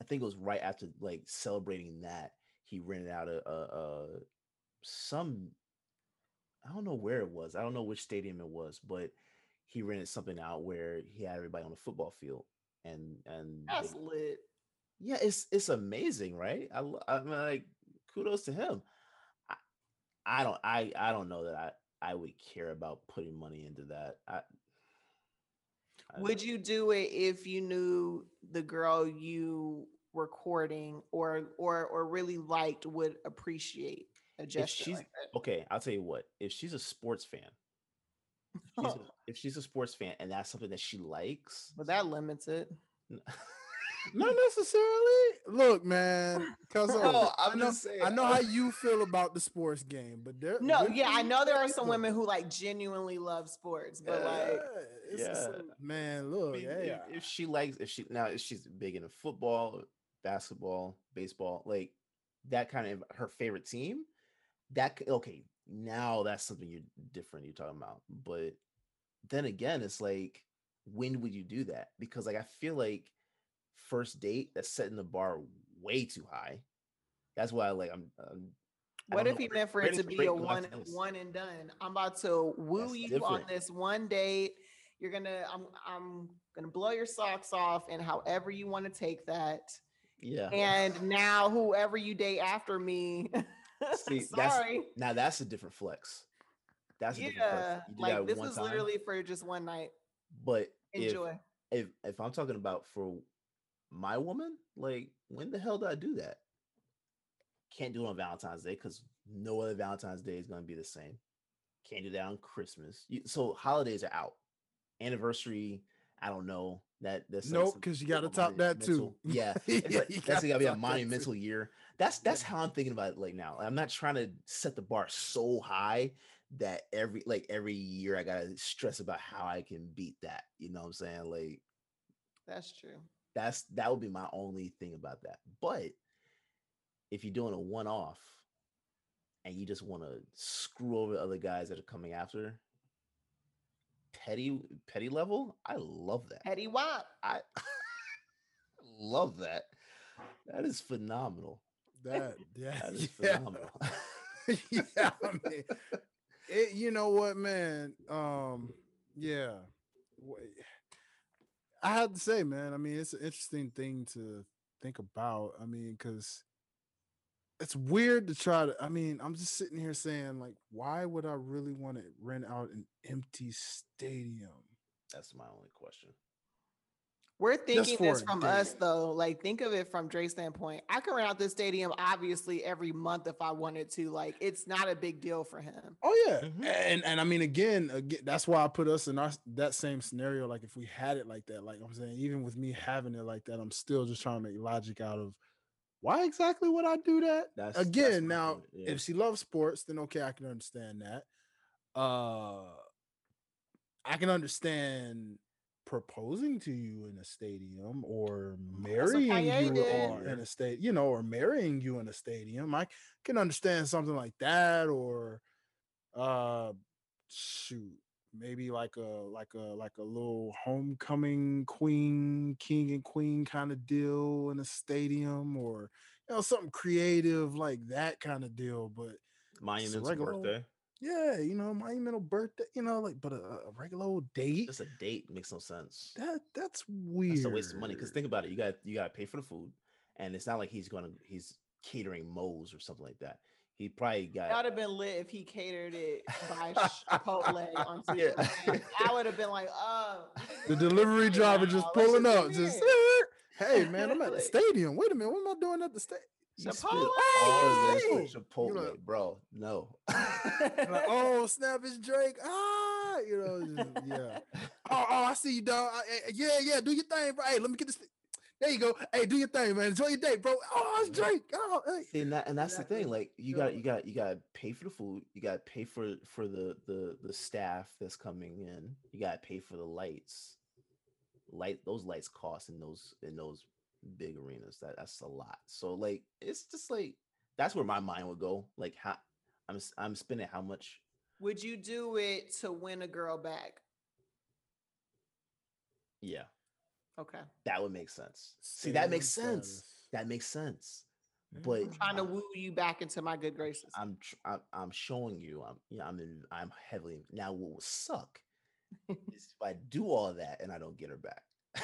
i think it was right after like celebrating that he rented out a, a, a some i don't know where it was i don't know which stadium it was but he rented something out where he had everybody on the football field and and That's they- lit. yeah, it's it's amazing, right? I I mean, like kudos to him. I, I don't I I don't know that I I would care about putting money into that. I Would you do it if you knew the girl you were courting or or or really liked would appreciate a gesture she's- like? Okay, I'll tell you what. If she's a sports fan, if she's a, if she's a sports fan and that's something that she likes, But that limits it. Not necessarily. Look, man, because No, oh, I I'm know just saying, I know how you feel about the sports game, but there. No, women yeah, I know there are some women who like genuinely love sports, but Yeah, like it's Yeah. some- man, I look, mean, hey, if, if she likes, if she now if she's big into football, basketball, baseball, like that kind of her favorite team, that okay. Now that's something you're different. You're talking about, but then again, it's like when would you do that? Because like I feel like first date that's setting the bar way too high. That's why I like I'm. um, I what if he meant for it to be a one one and done? I'm about to woo That's you on this one date. You're gonna I'm I'm gonna blow your socks off and however you want to take that. Yeah. And now whoever you date after me, See, that's- sorry. Now that's a different flex. That's a different Yeah, flex. You do like this is time, literally for just one night. But if, Enjoy. if if I'm talking about for my woman, like when the hell did I do that? Can't do it on Valentine's Day because no other Valentine's Day is going to be the same. Can't do that on Christmas. You, so holidays are out. Anniversary, I don't know. That that's Nope, because you gotta top that too. Yeah, Yeah, it's like- you that's gotta gotta be a top that monumental year. That's that's how I'm thinking about it. Like now, I'm not trying to set the bar so high that every like every year I gotta stress about how I can beat that. You know what I'm saying? Like That's true. That's that would be my only thing about that. But if you're doing a one off and you just want to screw over the other guys that are coming after, petty petty level, I love that. Petty Wap. I love that. That is phenomenal. That yeah, That is yeah. phenomenal. yeah, I mean, it, you know what, man? Um, yeah, Wha- I have to say, man. I mean, it's an interesting thing to think about. I mean, because it's weird to try to. I mean, I'm just sitting here saying, like, why would I really want to rent out an empty stadium? That's my only question. We're thinking this from day. us though. Like, think of it from Drake's standpoint. I can rent out this stadium obviously every month if I wanted to. Like, it's not a big deal for him. Oh yeah, Mhm. and and I mean again, again, that's why I put us in our, that same scenario. Like if we had it like that, like I'm saying, even with me having it like that, I'm still just trying to make logic out of why exactly would I do that? That's that's again, my now point, yeah. if she loves sports, then okay, I can understand that. Uh, I can understand proposing to you in a stadium or marrying you or in a state, you know, or marrying you in a stadium. I can understand something like that, or uh, shoot, maybe like a like a like a little homecoming queen, king and queen kind of deal in a stadium, or you know, something creative like that kind of deal. But monumental regular birthday. Yeah, you know, monumental birthday, you know, like but a, a regular old date. Just a date makes no sense. That that's weird. That's a waste of money. Because think about it, you got you got to pay for the food, and it's not like he's gonna he's catering Moe's or something like that. He probably got. That would got have been lit if he catered it by Chipotle on Super Yeah. I would have been like, oh. the delivery driver just pulling up, just hey man, I'm at the stadium. Wait a minute, what am I doing at the stadium? You spit Chipotle! all of this for Chipotle, You know- bro. No. Like, oh snap, it's Drake. Ah, you know, just- yeah. Oh, oh, I see you, dog. I- I- yeah, yeah, do your thing, bro. Hey, let me get this. There you go. Hey, do your thing, man. Enjoy your day, bro. Oh, it's Drake. Oh, hey. See, and, that, and that's the thing. Like you got you got you got to pay for the food. You got to pay for for the the the staff that's coming in. You got to pay for the lights. Light those lights cost in those in those big arenas. That that's a lot. So like it's just like that's where my mind would go. Like how I'm s- I'm spending how much? Would you do it to win a girl back? Yeah, Okay. that would make sense. See, that makes Stadium sense. That makes sense. But I'm trying to woo you back into my good graces. I'm I'm, I'm showing you. I'm yeah. I'm in. I'm heavily now. What would suck is if I do all that and I don't get her back.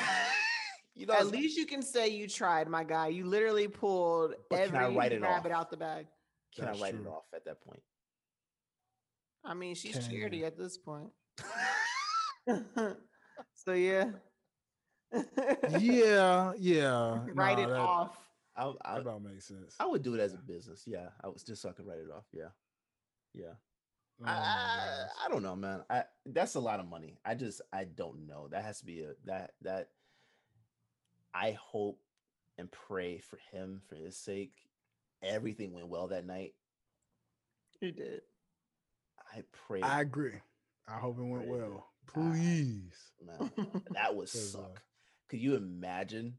you know, At it's- least you can say you tried, my guy. You literally pulled But can I every write it rabbit off? out the bag. can That's I write it off at that point? I mean, she's Can charity you? at this point. so yeah. Yeah, yeah. Write nah, it that, off. I, That I, about makes sense. I would do it as a business. Yeah, I was just so I could write it off. Yeah, yeah. Oh I, I. I don't know, man. I that's a lot of money. I just I don't know. That has to be a that that. I hope and pray for him for his sake. Everything went well that night. You did. I pray, I agree. I hope it went Pray that- well. I- Please. man. That would 'Cause, uh, suck. Could you imagine?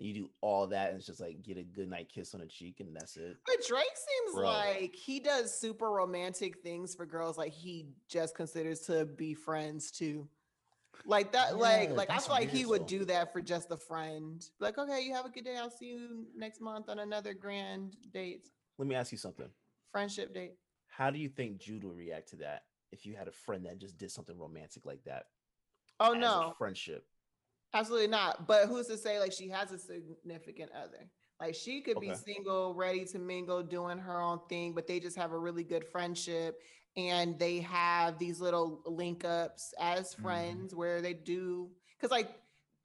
You do all that and it's just like get a good night kiss on the cheek and that's it. But Drake seems Bro. like he does super romantic things for girls. Like he just considers to be friends too. Like that, like, Yeah, like I that's feel like he would do that for just a friend. Like, okay, you have a good day. I'll see you next month on another grand date, Let me ask you something. friendship date. How do you think Jude would react to that if you had a friend that just did something romantic like that? Oh no, friendship. absolutely not. But who's to say like she has a significant other? Like she could be single, ready to mingle, doing her own thing, but they just have a really good friendship and they have these little link ups as Mhm. friends where they do because like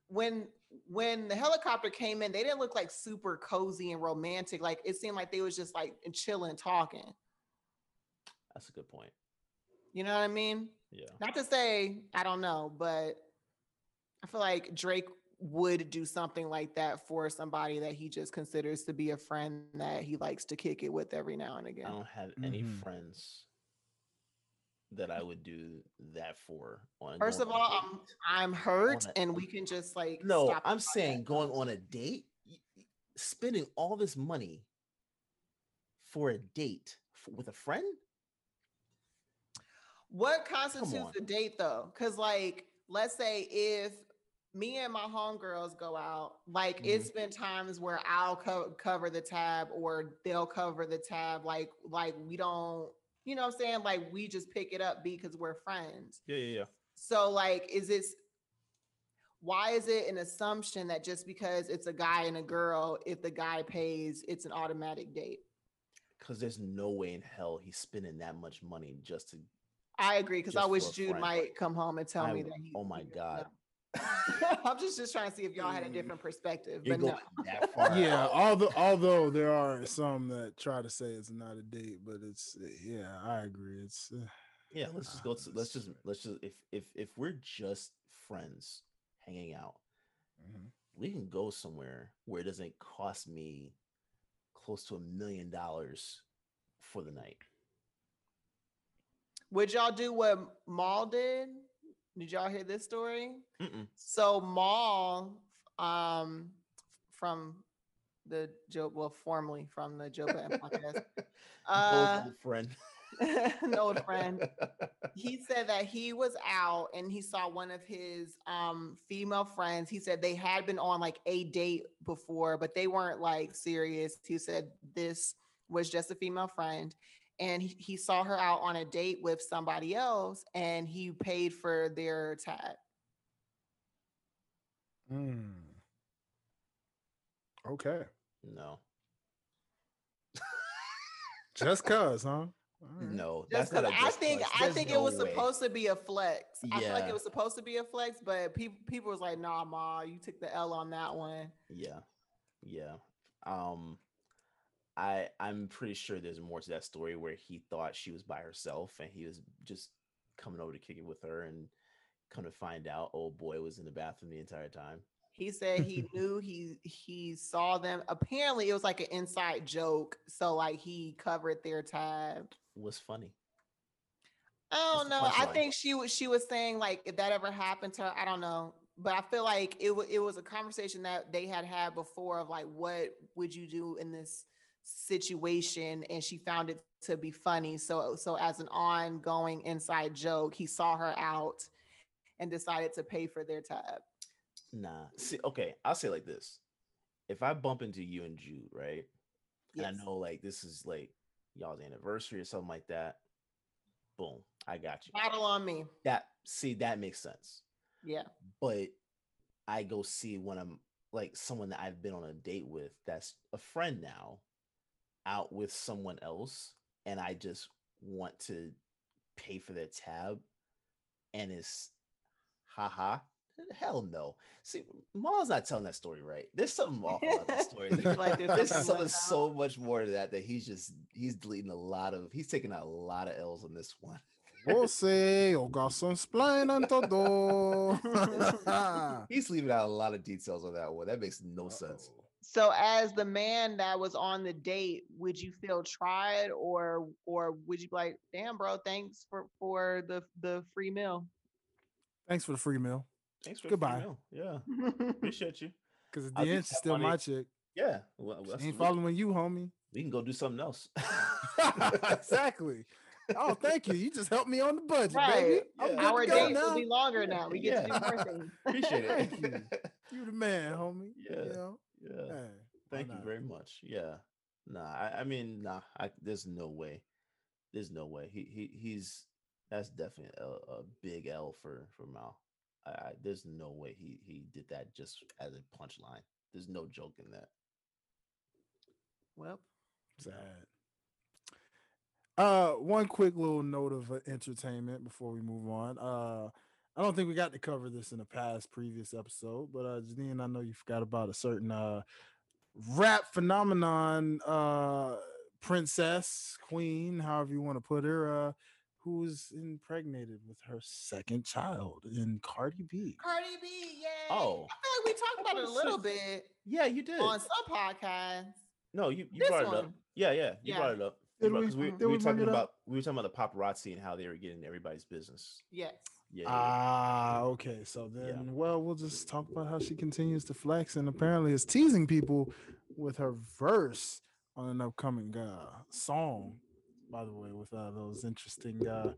when when the helicopter came in, they didn't look like super cozy and romantic. Like it seemed like they was just like chilling, talking. That's a good point. You know what I mean? Yeah. Not to say I don't know, but I feel like Drake would do something like that for somebody that he just considers to be a friend that he likes to kick it with every now and again. I don't have any Mhm. friends that I would do that for. On First of all. I'm I'm hurt, a- and we can just like no, I'm saying podcast. going on a date, spending all this money for a date with a friend. What constitutes on. a date though? Because like, let's say if me and my homegirls go out, like Mhm. it's been times where I'll co- cover the tab or they'll cover the tab. Like, like we don't, you know what I'm saying? Like we just pick it up because we're friends. Yeah, yeah, yeah. So like, is this why is it an assumption that just because it's a guy and a girl, if the guy pays, it's an automatic date? Because there's no way in hell he's spending that much money just to. I agree because I wish Jude friend. might come home and tell I me that he. oh my he God. Know. I'm just just trying to see if y'all had a Mm. different perspective, but no. that far. Yeah, out. although although there are some that try to say it's not a date, but it's yeah, I agree. It's uh, Yeah, let's just go. To, let's just let's just if if if we're just friends hanging out, mhm. we can go somewhere where it doesn't cost me close to a million dollars for the night. Would y'all do what Mal did? Did y'all hear this story? Mm-mm. So Mal, um, from the Joe, well, formerly from the Joe Budden podcast, Old, uh, old friend. an old friend. he said that he was out and he saw one of his um female friends he said they had been on like a date before but they weren't like serious he said this was just a female friend and he, he saw her out on a date with somebody else and he paid for their tab Mm. Okay, no, just cause, huh? All right. no, just that's not 'cause a i just think cause. i There's think no it was way. supposed to be a flex Yeah. i feel like it was supposed to be a flex but people people was like nah ma you took the l on that one Yeah, yeah. Um, I I'm pretty sure there's more to that story where he thought she was by herself and he was just coming over to kick it with her and come to find out, old boy was in the bathroom the entire time. He said he knew he he saw them. Apparently, it was like an inside joke. So like he covered their time. Was funny. I don't know. I think she was she was saying like if that ever happened to her, I don't know. But I feel like it was it was a conversation that they had had before of like what would you do in this situation, and she found it to be funny. So so as an ongoing inside joke, he saw her out and decided to pay for their tab. Nah. See, okay, I'll say like this. If I bump into you and Jude, right? And I know like this is like y'all's anniversary or something like that. Boom, I got you. Battle on me. That see, that makes sense. Yeah. but I go see when I'm like someone that I've been on a date with that's a friend now out with someone else and I just want to pay for their tab and it's haha. Hell no. See Mal's not telling that story right. There's something off about that story. Like there's there's something so, much more to that that he's just he's deleting a lot of he's taking out a lot of L's on this one. Você, o garçom explainando todo. he's leaving out a lot of details on that one. That makes no sense. Uh-oh. So as the man that was on the date, would you feel tried or or would you be like, damn bro, thanks for for the the free meal? Thanks for the free meal. Thanks for the free Goodbye. meal. Yeah, appreciate you. Because at the keep end, she's still money. my chick. Yeah, well, that's- She ain't we- following you, homie. We can go do something else. exactly. Oh, thank you. You just helped me on the budget, Right. baby. I'm Yeah. to Our go dates now. will be longer now. We get to do more things. Appreciate it. Thank you. You the man, homie. Yeah. You know? Yeah. Hey, Thank you very much. Yeah. Nah, I, I mean, nah. I, there's no way. There's no way. He he he's that's definitely a, a big L for for Mal. I, I there's no way he he did that just as a punchline. There's no joke in that. Well, Sad. Uh, one quick little note of uh, entertainment before we move on. Uh, I don't think we got to cover this in a past previous episode, but uh, Janine, I know you forgot about a certain uh rap phenomenon, uh, princess, queen, however you want to put her, uh, who was impregnated with her second child in Cardi B. Cardi B, yay. Oh. I feel like we talked about it a little you bit Yeah, you did. on some podcasts. No, you, you This brought it up. Yeah, yeah, you Yeah. brought it up. Did You brought- we? 'cause we, we we were talking about we were talking about the paparazzi and how they were getting everybody's business. Yes. Yeah, yeah, Ah, okay. So then, Yeah. well, we'll just talk about how she continues to flex and apparently is teasing people with her verse on an upcoming uh, song. By the way, with uh, those interesting uh,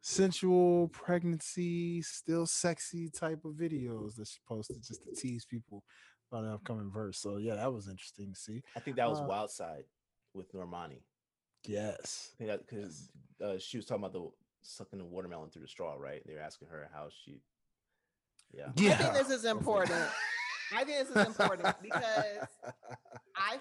sensual pregnancy, still sexy type of videos that she posted just to tease people about an upcoming verse. So yeah, that was interesting to see. I think that was Uh, Wild Side with Normani. Yes. Because uh, she was talking about the sucking the watermelon through the straw, right? They were asking her how she. Yeah. I think this is important. I think this is important because I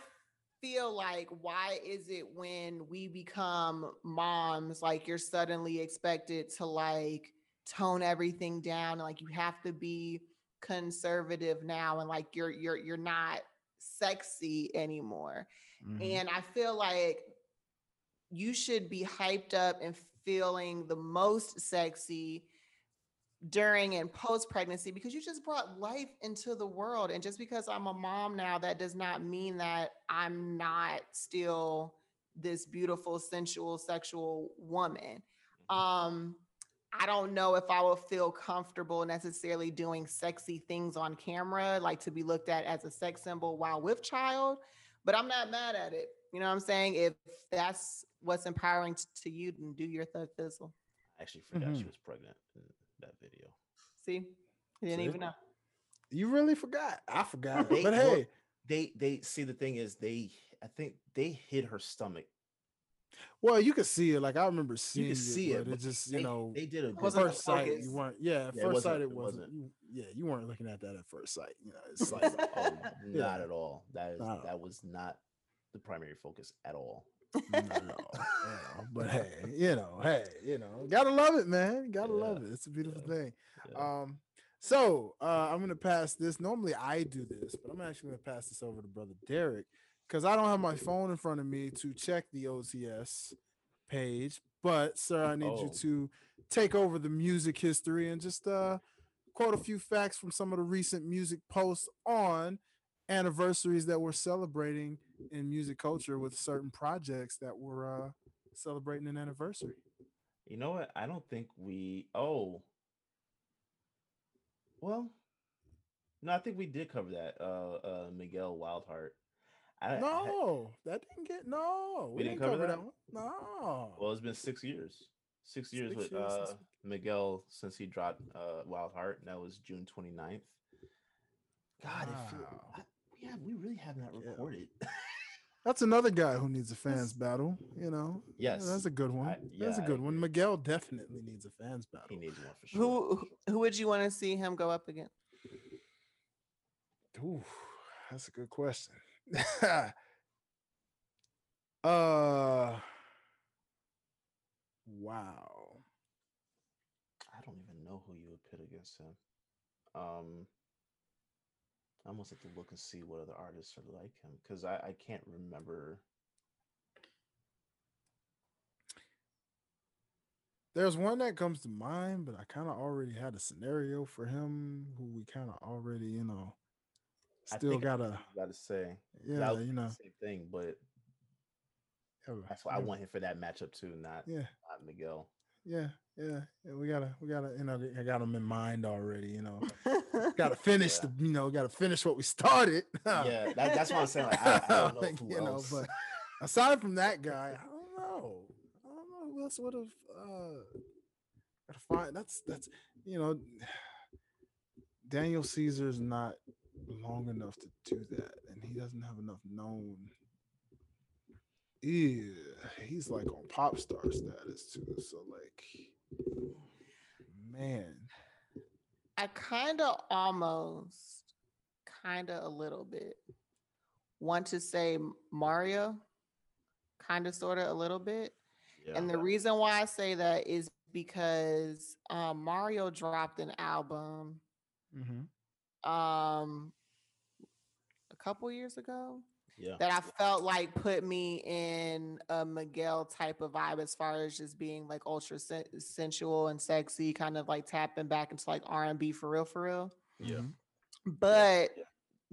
feel like why is it when we become moms, like you're suddenly expected to like tone everything down, and like you have to be conservative now, and like you're you're you're not sexy anymore. Mhm. And I feel like you should be hyped up and feeling the most sexy during and post pregnancy because you just brought life into the world. And just because I'm a mom now, that does not mean that I'm not still this beautiful, sensual, sexual woman. Um, I don't know if I will feel comfortable necessarily doing sexy things on camera, like to be looked at as a sex symbol while with child, but I'm not mad at it. You know what I'm saying? If that's what's empowering t- to you, then do your third fizzle. I actually forgot she Mhm. was pregnant in that video. See? You didn't See? even know. You really forgot. I forgot. They- but well, hey, They they see the thing is they I think they hit her stomach. well, you could see it. Like I remember seeing you could see it, but it just, They, you know, they did a good Wasn't first the sight you weren't yeah at Yeah, it first wasn't- sight it it wasn't, wasn't. You, yeah you weren't looking at that at first sight you know it's like Oh, Yeah. not at all. That is No. that was not the primary focus at all. no, no, you know, but hey you know hey you know gotta love it man gotta Yeah, love it it's a beautiful yeah, thing Yeah. um so uh i'm gonna pass this normally i do this but i'm actually gonna pass this over to brother derek because i don't have my phone in front of me to check the OCS page but sir i need you Oh. to take over the music history and just uh quote a few facts from some of the recent music posts on anniversaries that we're celebrating in music culture with certain projects that were uh celebrating an anniversary You know what? I don't think we. Oh, well, no, I think we did cover that. Uh, uh Miguel Wildheart. I, I- no that didn't get no We didn't cover that? one no well, it's been six years. Six years Six with years uh since Miguel since he dropped uh Wildheart. And that was June 29th. God, it feel, I, we have we really have not Yeah. recorded. That's another guy who needs a fans battle, you know. Yeah, Yes, that's a good one. I- that's a good one. Miguel definitely needs a fans battle. he needs one for sure. Who who- who would you want to see him go up against? Ooh, that's a good question. uh wow. I don't even know who you would pit against him. Um, I almost have to look and see what other artists are like him because I, I can't remember. There's one that comes to mind, but I kind of already had a scenario for him who we kind of already, you know, still gotta, what got to say, yeah, you know, same thing, but yeah, that's why I want him for that matchup too, not Yeah, not Miguel. yeah, yeah, yeah. We gotta, we gotta, you know, I got them in mind already. You know, gotta finish Yeah. the, you know, gotta finish what we started. yeah, that, that's what I'm saying. Like, I, I don't know Like, who you know, but aside from that guy, I don't know. I don't know who else would have uh gotta find that's that's you know Daniel Caesar's not long enough to do that, and he doesn't have enough known. Yeah, he's like on pop star status too. So like man. I kind of almost, kind of a little bit want to say Mario, kind of, sort of, a little bit. yeah. And the reason why I say that is because um, Mario dropped an album Mm-hmm. um, a couple years ago yeah, that I felt like put me in a Miguel type of vibe as far as just being like ultra sen- sensual and sexy, kind of like tapping back into like R and B for real, for real. yeah. But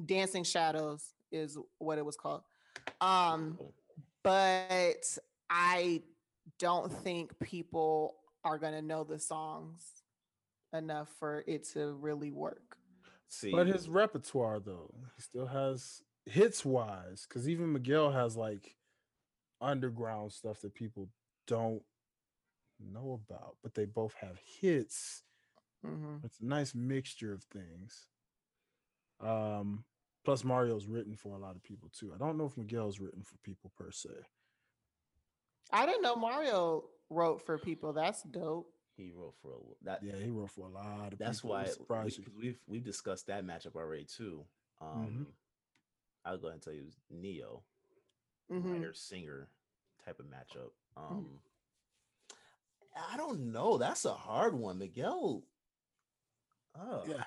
Dancing Shadows is what it was called. Um, but I don't think people are gonna know the songs enough for it to really work. See, But his repertoire though, he still has hits wise, because even Miguel has like underground stuff that people don't know about, but they both have hits. Mhm. It's a nice mixture of things. Um, plus Mario's written for a lot of people too. I don't know if Miguel's written for people per se. I didn't know Mario wrote for people. That's dope. He wrote for a l- that. Yeah, he wrote for a lot of that's people. why It we, surprised you. 'cause we've we've discussed that matchup already too. Um, I'll go ahead and tell you, Ne-Yo, Mhm. writer singer type of matchup. Um, I don't know. That's a hard one, Miguel. Oh, Yeah.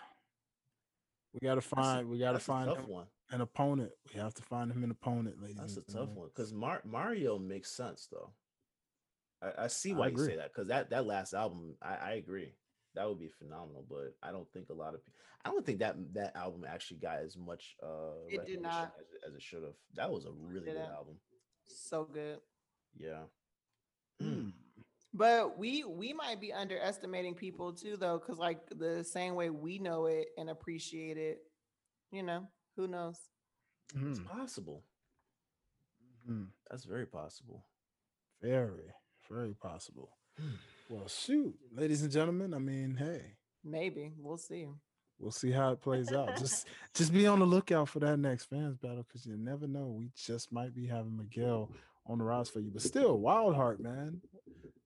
We gotta that's a- find we gotta find him one. an opponent. We have to find him an opponent, ladies. That's a and tough gentlemen. one because Mar- Mario makes sense though. I, I see I why you say that because that that last album, I, I agree, that would be phenomenal. But I don't think a lot of people, I don't think that that album actually got as much uh It did not. as, it- as it should have. That was a really good album. So good. Yeah. Hmm. But we we might be underestimating people too, though, because like the same way we know it and appreciate it, you know, who knows? It's Mhm. possible. Mhm. That's very possible. Very, very possible. Well, shoot, ladies and gentlemen. I mean, hey, Maybe we'll see. we'll see how it plays out. Just, just be on the lookout for that next fans battle because you never know. We just might be having Miguel on the rise for you, but still, Wildheart, man,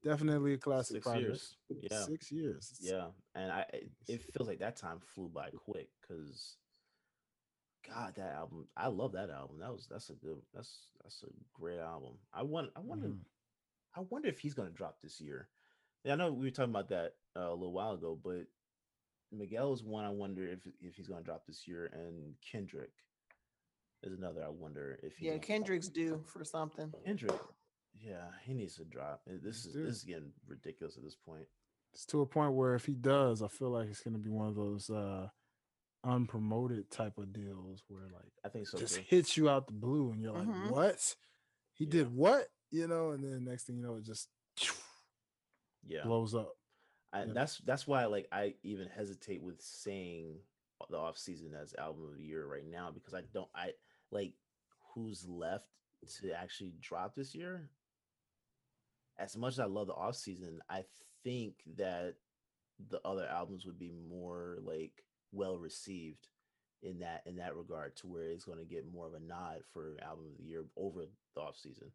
definitely a classic Six project. years. Yeah. Six years. It's- Yeah, and I it- it feels like that time flew by quick because God, that album I love that album. That was that's a good that's that's a great album. I want I wonder Mhm. I wonder if he's gonna drop this year. Yeah, I know we were talking about that uh, a little while ago, but Miguel is one I wonder if if he's gonna drop this year, and Kendrick is another I wonder if he's Yeah, gonna drop Kendrick's due for something. Kendrick, yeah, he needs to drop. This is Dude. this is getting ridiculous at this point. It's to a point where if he does, I feel like it's going to be one of those uh unpromoted type of deals where like I think so just too. hits you out the blue and you're like, Mhm. what? He Yeah. did what? You know, and then next thing you know, it just Yeah. blows up. I, Yeah. that's that's why like I even hesitate with saying the off season as album of the year right now because I don't I like who's left to actually drop this year. As much as I love the off season, I think that the other albums would be more like well received in that in that regard to where it's going to get more of a nod for album of the year over the off season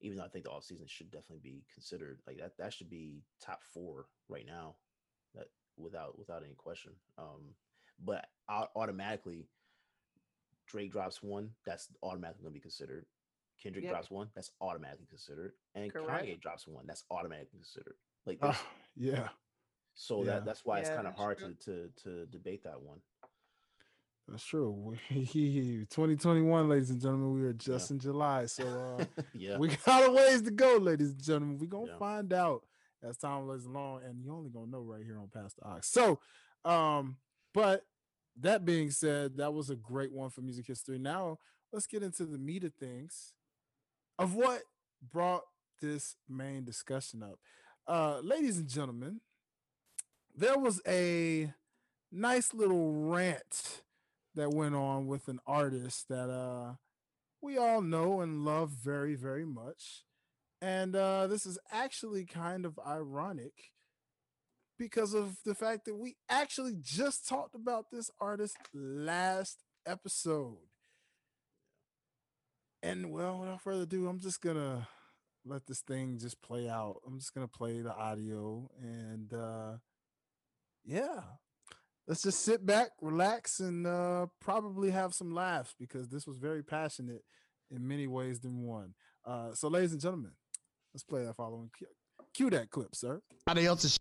even though I think the off season should definitely be considered like that. That should be top four right now, that without without any question. Um, but automatically, Drake drops one, that's automatically going to be considered. Kendrick Yep. drops one, that's automatically considered, and Correct. Kanye drops one, that's automatically considered. Like there's- Ah, yeah, so yeah. that that's why it's kind of hard true. to to to debate that one. That's true. We, 2021, ladies and gentlemen, we are just in July. So uh yeah, we got a ways to go, ladies and gentlemen. We're gonna Yeah. find out as time goes along, and you only gonna know right here on Pass the Aux. So um, but that being said, that was a great one for music history. Now let's get into the meat of things of what brought this main discussion up. Uh, ladies and gentlemen, there was a nice little rant that went on with an artist that uh we all know and love very, very much. And uh, this is actually kind of ironic because of the fact that we actually just talked about this artist last episode. And well, without further ado, I'm just gonna let this thing just play out. I'm just gonna play the audio and uh yeah. Let's just sit back, relax, and uh probably have some laughs because this was very passionate in many ways than one. Uh so ladies and gentlemen, let's play that following cue, cue that clip, sir. Everybody else's.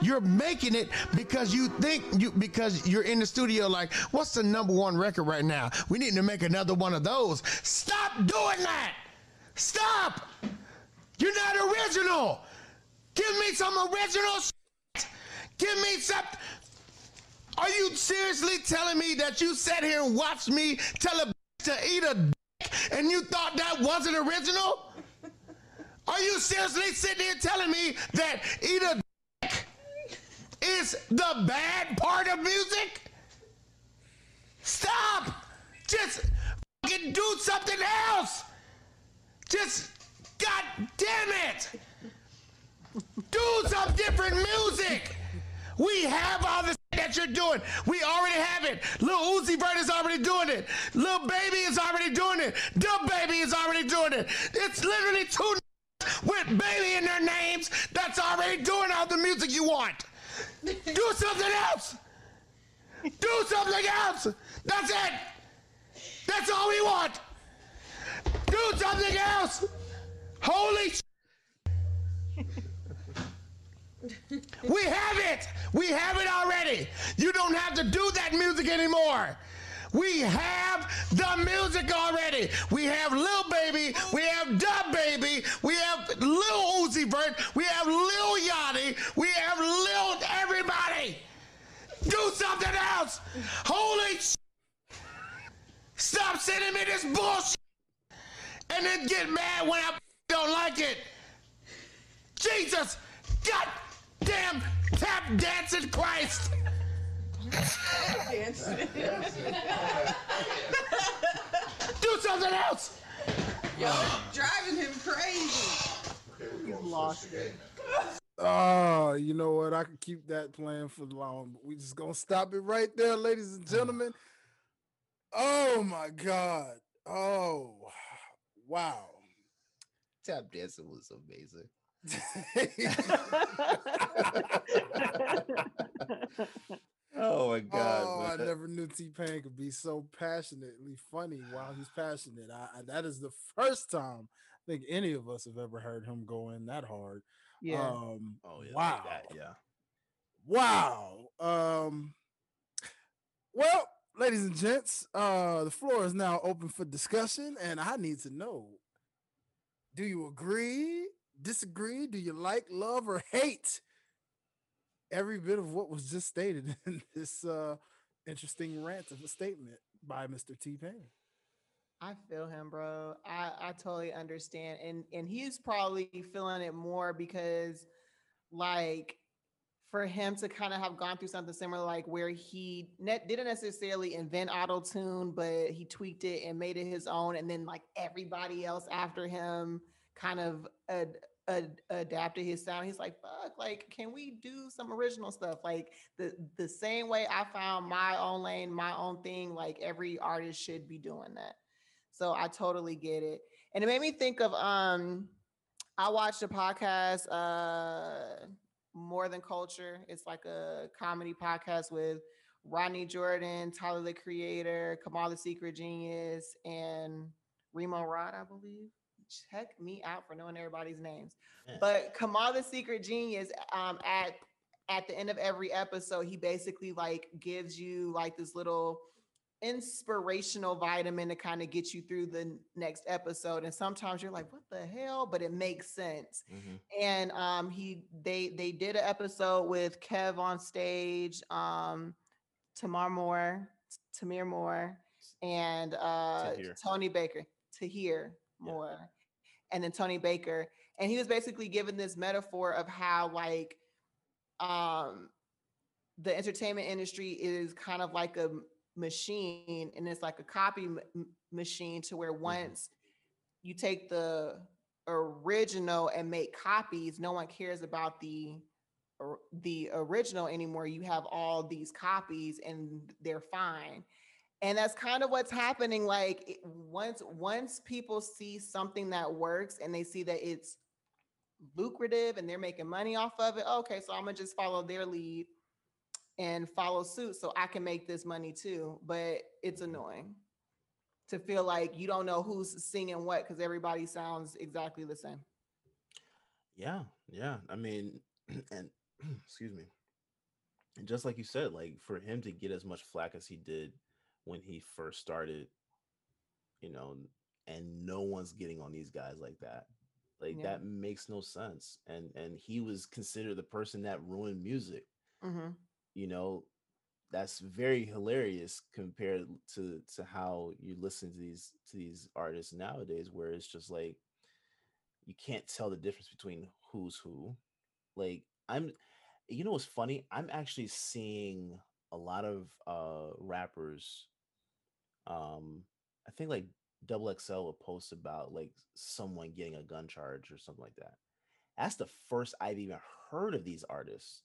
You're making it because you think you because you're in the studio like, what's the number one record right now? We need to make another one of those. Stop doing that. Stop. You're not original. Give me some original shit. Give me some. Are you seriously telling me that you sat here and watched me tell a bitch to eat a dick and you thought that wasn't original? Are you seriously sitting here telling me that eat a dick is the bad part of music? Stop! Just fucking do something else! Just, god damn it! Do some different music. We have all the that you're doing. We already have it. Lil Uzi Vert is already doing it. Lil Baby is already doing it. DaBaby is already doing it. It's literally two with baby in their names that's already doing all the music you want. Do something else. Do something else. That's it. That's all we want. Do something else. Holy We have it. We have it already. You don't have to do that music anymore. We have the music already. We have Lil Baby. We have DaBaby. We have Lil Uzi Vert. We have Lil Yachty. We have Lil everybody. Do something else. Holy sh- Stop sending me this bullshit and then get mad when I don't like it. Jesus, God damn tap dancing Christ. Do something else. Yo, driving him crazy. Lost it. Oh, you know what? I could keep that playing for long, but we just gonna stop it right there, ladies and gentlemen. Oh my god. Oh wow. Tap dancing was amazing. Oh my god! oh, I never knew T Pain could be so passionately funny while he's passionate. I, I that is the first time I think any of us have ever heard him go in that hard. Yeah. Um, Oh yeah, wow. like that, yeah. Wow. Um well, ladies and gents, uh the floor is now open for discussion and I need to know do you agree, disagree, do you like, love or hate every bit of what was just stated in this uh interesting rant of a statement by Mr. T-Pain? I feel him, bro. I, I totally understand. And and he's probably feeling it more because like for him to kind of have gone through something similar, like where he net didn't necessarily invent auto tune, but he tweaked it and made it his own, and then like everybody else after him kind of ad, ad, adapted his sound. He's like, "Fuck! Like, can we do some original stuff? Like the the same way I found my own lane, my own thing. Like every artist should be doing that." So I totally get it. And it made me think of um I watched a podcast uh More Than Culture. It's like a comedy podcast with Rodney Jordan, Tyler the Creator, Kamal the Secret Genius, and Remo Rod, I believe. Check me out for knowing everybody's names. But Kamal the Secret Genius, um, at at the end of every episode, he basically like gives you like this little inspirational vitamin to kind of get you through the next episode and sometimes you're like what the hell but it makes sense Mhm. and um he they they did an episode with KevOnStage um tamar moore tamir moore and uh Tahir. tony baker to hear Yeah. more and then tony baker and he was basically given this metaphor of how like um the entertainment industry is kind of like a machine and it's like a copy m- machine to where once you take the original and make copies no one cares about the or- the original anymore. You have all these copies and they're fine and that's kind of what's happening like once once people see something that works and they see that it's lucrative and they're making money off of it okay so i'm gonna just follow their lead and follow suit so I can make this money too. But it's annoying to feel like you don't know who's singing what because everybody sounds exactly the same. Yeah, yeah. I mean, and excuse me. And just like you said, like for him to get as much flack as he did when he first started, you know, and no one's getting on these guys like that. Like Yeah. that makes no sense. And and he was considered the person that ruined music. hmm you know that's very hilarious compared to to how you listen to these to these artists nowadays where it's just like you can't tell the difference between who's who like i'm you know what's funny i'm actually seeing a lot of uh rappers um i think like double xl will post about like someone getting a gun charge or something like that That's the first I've even heard of these artists.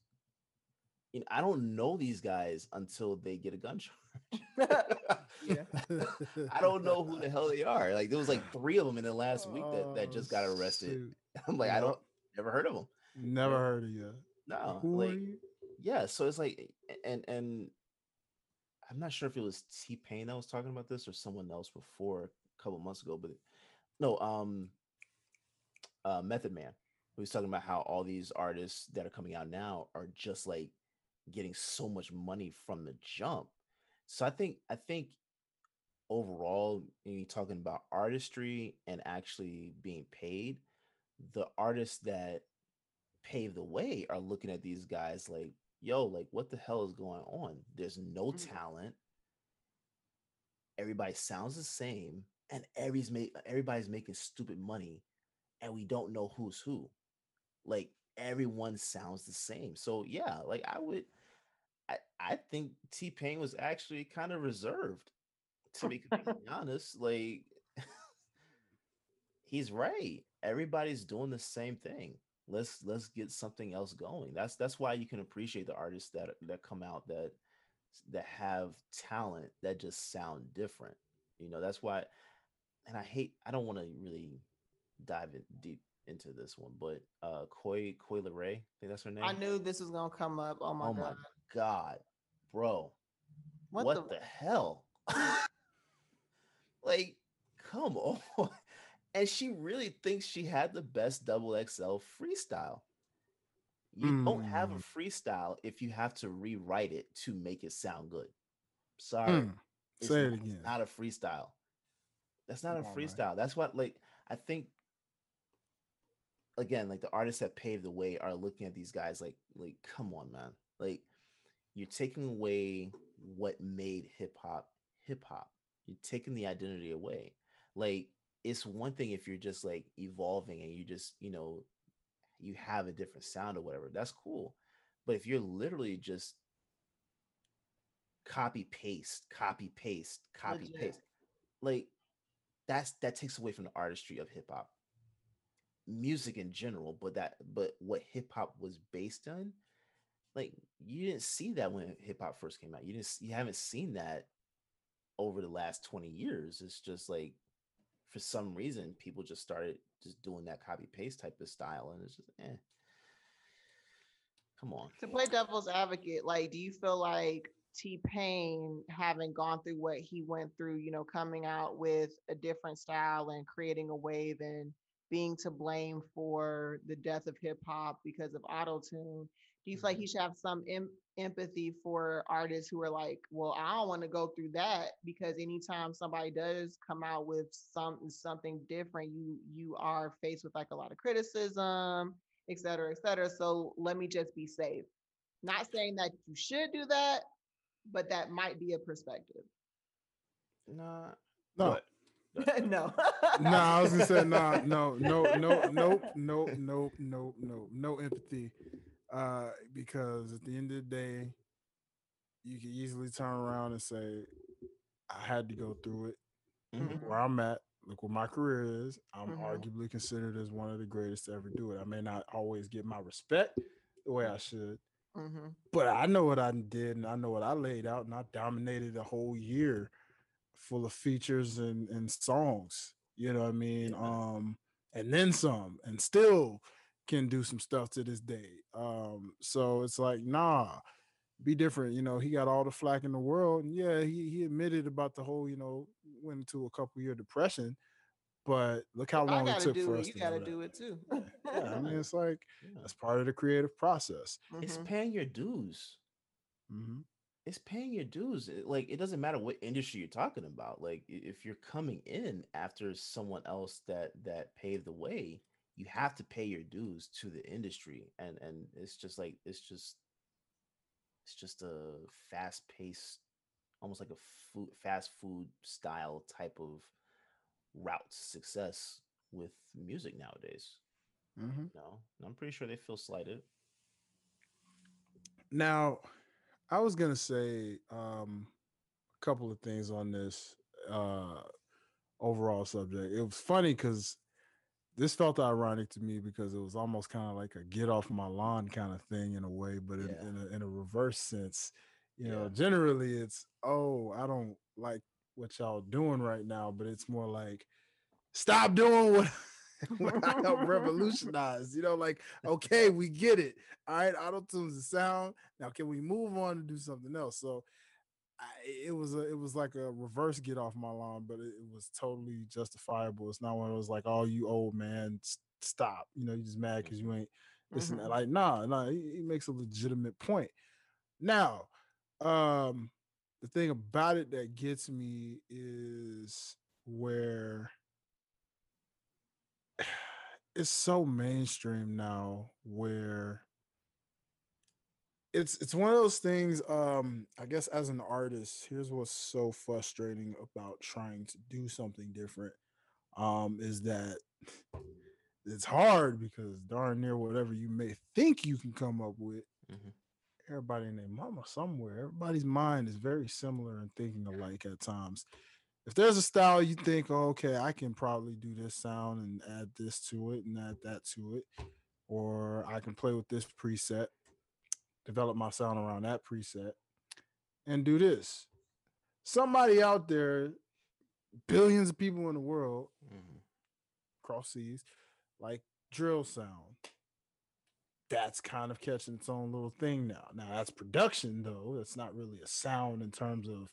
You know, I don't know these guys until they get a gun charge. Yeah. I don't know who the hell they are. Like there was like three of them in the last week that, that Oh, just got arrested. shoot. I'm like, I don't never heard of them. Never heard of you. No, Who are like you? yeah. So it's like, and and I'm not sure if it was T Pain that was talking about this or someone else before a couple months ago, but no, um, uh, Method Man. He was talking about how all these artists that are coming out now are just like getting so much money from the jump. So I think I think overall, you're talking about artistry and actually being paid, the artists that pave the way are looking at these guys like, yo, like what the hell is going on? There's no Mm. talent. Everybody sounds the same, and everybody's make everybody's making stupid money, and we don't know who's who. Like everyone sounds the same. So yeah, like I would I, I think T Pain was actually kind of reserved, to be completely honest. Like he's right. Everybody's doing the same thing. Let's let's get something else going. That's that's why you can appreciate the artists that that come out that that have talent that just sound different. You know, that's why and I hate I don't want to really dive in deep into this one, but uh Coi Coi Leray, I think that's her name. I knew this was gonna come up. Oh my oh god. my god, bro. What, What, the, the, hell? like, come on. And she really thinks she had the best double XL freestyle. You don't have a Mm. freestyle if you have to rewrite it to make it sound good. Sorry. Mm, It's Say it not- again. Not a freestyle. That's not Come a on, man. freestyle. That's what like I think again, like the artists that paved the way are looking at these guys like like come on, man. Like you're taking away what made hip hop hip hop. You're taking the identity away. Like it's one thing if you're just like evolving and you just, you know, you have a different sound or whatever. That's cool. But if you're literally just copy paste, copy paste, copy Legit. paste, like that's that takes away from the artistry of hip hop, music in general. But that, but what hip hop was based on, like you didn't see that when hip hop first came out. You didn't, you haven't seen that over the last twenty years. It's just like for some reason people just started just doing that copy paste type of style, and it's just eh. Come on. to play devil's advocate, like, do you feel like T Pain, having gone through what he went through, you know, coming out with a different style and creating a wave and being to blame for the death of hip hop because of auto tune, do you feel like mm-hmm. he should have some em- empathy for artists who are like, well, I don't want to go through that because anytime somebody does come out with some something different, you you are faced with like a lot of criticism et cetera, et cetera. So let me just be safe. Not saying that you should do that, but that might be a perspective. Nah. No, no. no, I was gonna say nah, no, no, no, nope, nope, nope, nope, nope, no empathy. Uh, because at the end of the day, you can easily turn around and say, I had to go through it. Mhm. Where I'm at, look what my career is. I'm Mhm. arguably considered as one of the greatest to ever do it. I may not always get my respect the way I should, hmm but I know what I did and I know what I laid out, and I dominated a whole year full of features and, and songs. You know what I mean? Um, and then some, and still can do some stuff to this day. Um, so it's like, nah, be different. You know, he got all the flack in the world, and yeah, he he admitted about the whole, you know, went into a couple year depression. But look how long it took do for it. us You to gotta know do it too. Yeah, I mean, it's like Yeah. that's part of the creative process. It's Mhm. paying your dues. hmm It's paying your dues. Like it doesn't matter what industry you're talking about. Like if you're coming in after someone else that that paved the way, you have to pay your dues to the industry. And and it's just like it's just it's just a fast paced, almost like a food fast food style type of route to success with music nowadays. hmm No, I'm pretty sure they feel slighted. Now, I was gonna say um, a couple of things on this uh, overall subject. It was funny because this felt ironic to me because it was almost kind of like a get off my lawn kind of thing in a way, but in, Yeah. in, a, in a reverse sense. You know, generally it's, oh, I don't like what y'all doing right now, but it's more like, stop doing what, what I helped revolutionize. You know, like, okay, we get it. All right, auto tunes the sound. Now, can we move on and do something else? So, I, it was a, it was like a reverse get off my lawn, but it, it was totally justifiable. It's not one of those like, oh, you old man, s- stop. You know, you just mad because you ain't listen. Mhm. Like, nah, nah. He, he makes a legitimate point. Now, um, the thing about it that gets me is where it's so mainstream now, where it's it's one of those things um i guess as an artist here's what's so frustrating about trying to do something different um is that it's hard because darn near whatever you may think you can come up with Mhm. everybody in their mama somewhere everybody's mind is very similar and thinking alike at times if there's a style you think oh, okay i can probably do this sound and add this to it and add that to it or i can play with this preset develop my sound around that preset and do this. Somebody out there, billions of people in the world, Mhm. cross seas, like drill sound. That's kind of catching its own little thing now. Now that's production though. That's not really a sound in terms of,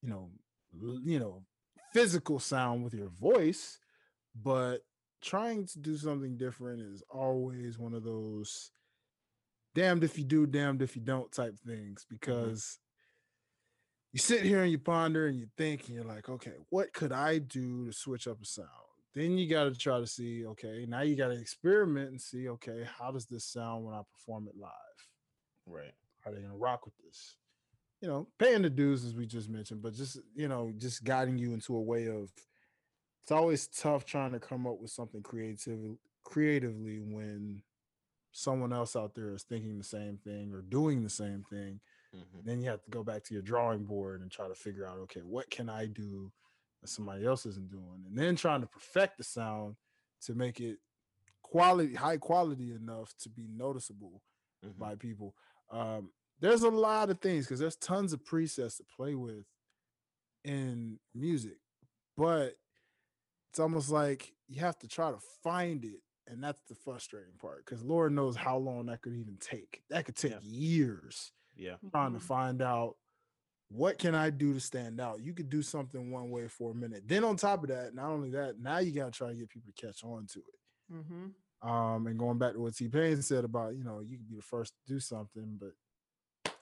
you know, you know, physical sound with your voice, but trying to do something different is always one of those damned if you do, damned if you don't type things mm-hmm. because you sit here and you ponder and you think and you're like, okay, what could I do to switch up a sound? Then you got to try to see, okay, now you got to experiment and see, okay, how does this sound when I perform it live? Right. Are they going to rock with this? You know, paying the dues as we just mentioned, but just, you know, just guiding you into a way of it's always tough trying to come up with something creative creatively when someone else out there is thinking the same thing or doing the same thing Mhm. then you have to go back to your drawing board and try to figure out okay what can i do that somebody else isn't doing and then trying to perfect the sound to make it quality high quality enough to be noticeable Mhm. by people um there's a lot of things because there's tons of presets to play with in music but it's almost like you have to try to find it and that's the frustrating part because lord knows how long that could even take that could take Yeah. years Yeah. trying to Mhm. find out what can I do to stand out. You could do something one way for a minute. Then on top of that, not only that, now you got to try to get people to catch on to it. Mhm. Um, and going back to what T Pain said about, you know, you can be the first to do something, but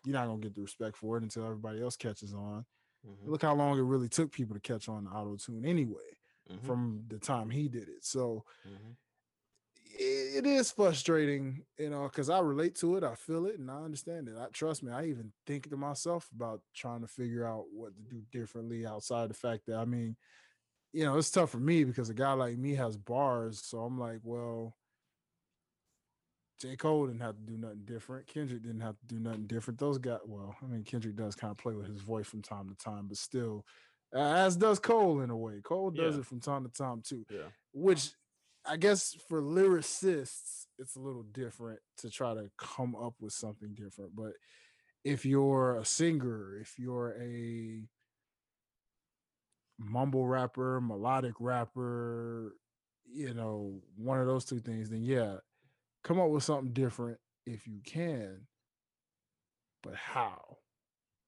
you're not gonna get the respect for it until everybody else catches on. Mhm. Look how long it really took people to catch on to auto tune anyway, Mhm. from the time he did it. So Mhm. It, it is frustrating, you know, because I relate to it, I feel it, and I understand it. I trust me, I even think to myself about trying to figure out what to do differently outside the fact that I mean, you know, it's tough for me because a guy like me has bars, so I'm like, well, J. Cole didn't have to do nothing different. Kendrick didn't have to do nothing different. Those guys, well, I mean, Kendrick does kind of play with his voice from time to time, but still, as does Cole in a way. Cole does Yeah. it from time to time too Yeah. which I guess for lyricists, it's a little different to try to come up with something different. But if you're a singer, if you're a mumble rapper, melodic rapper, you know, one of those two things, then yeah, come up with something different if you can. But how?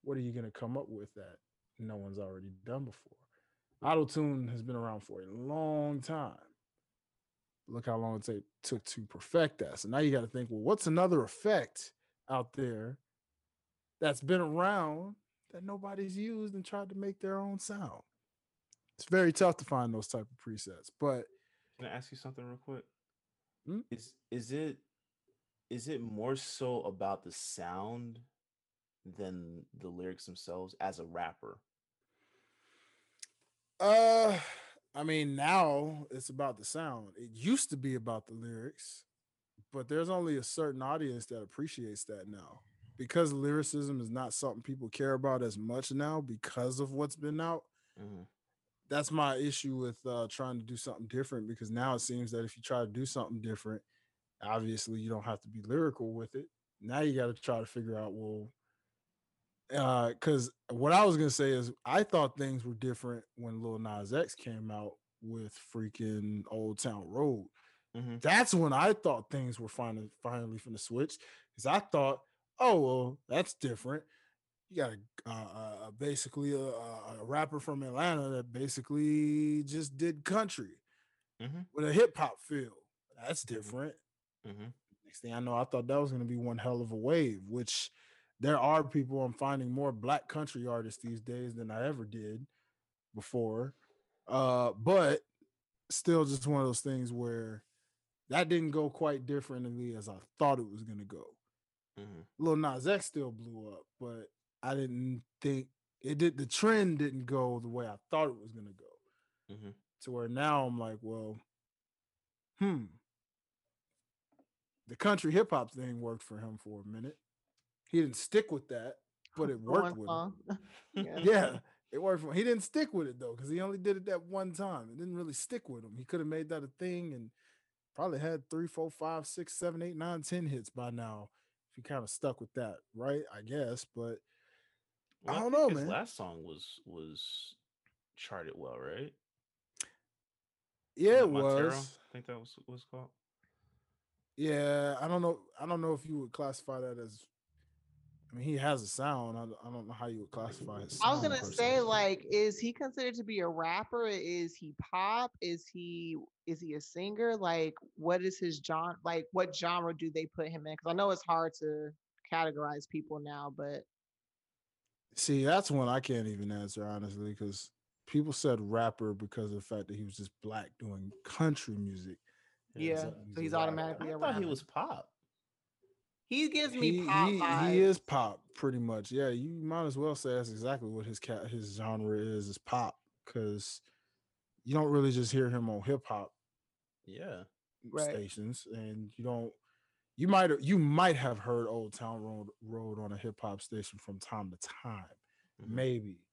What are you going to come up with that no one's already done before? Auto tune has been around for a long time. Look how long it take, took to perfect that. So now you got to think, well, what's another effect out there that's been around that nobody's used and tried to make their own sound? It's very tough to find those type of presets, but Can I ask you something real quick? Hmm? Is is it is it more so about the sound than the lyrics themselves as a rapper? Uh, I mean, now it's about the sound. It used to be about the lyrics, but there's only a certain audience that appreciates that now because lyricism is not something people care about as much now because of what's been out. Mhm. that's my issue with uh trying to do something different because now it seems that if you try to do something different, obviously you don't have to be lyrical with it. Now you got to try to figure out well uh because what I was gonna say is I thought things were different when Lil Nas X came out with freaking Old Town Road. Mhm. That's when I thought things were finally finally from the switch because I thought, oh well, that's different. You got a uh, uh, basically a, a rapper from Atlanta that basically just did country Mhm. with a hip hop feel. That's different. Mhm. Next thing I know, I thought that was going to be one hell of a wave, which there are people I'm finding more black country artists these days than I ever did before. Uh, but still just one of those things where that didn't go quite differently as I thought it was going to go. Mhm. Lil Nas X still blew up, but I didn't think it did. The trend didn't go the way I thought it was going to go. Mhm. To where now I'm like, well, hmm. The country hip hop thing worked for him for a minute. He didn't stick with that, oh, but it worked one with him. yeah. Yeah, it worked for him. He didn't stick with it though, because he only did it that one time. It didn't really stick with him. He could have made that a thing and probably had three, four, five, six, seven, eight, nine, ten hits by now if he kind of stuck with that, right? I guess, but I don't think know, his man. Last song was was charted well, right? yeah, it Montero, was. I think that was what it's called. Yeah, I don't know. I don't know if you would classify that as. I mean, he has a sound. I, don't- I don't know how you would classify his. I was gonna per se. say, like, is he considered to be a rapper? Is he pop? Is he is he a singer? Like, what is his genre? Like, what genre do they put him in? Because I know it's hard to categorize people now, but See, that's one I can't even answer honestly, because people said rapper because of the fact that he was just black doing country music. Yeah, so he's automatically I thought he was pop. He gives me He, pop he, vibes. he is pop pretty much. Yeah, you might as well say that's exactly what his cat his genre is is pop because you don't really just hear him on hip hop Yeah. Right. stations, and you don't. You might you might have heard Old Town Road Road on a hip hop station from time to time, Mhm. maybe,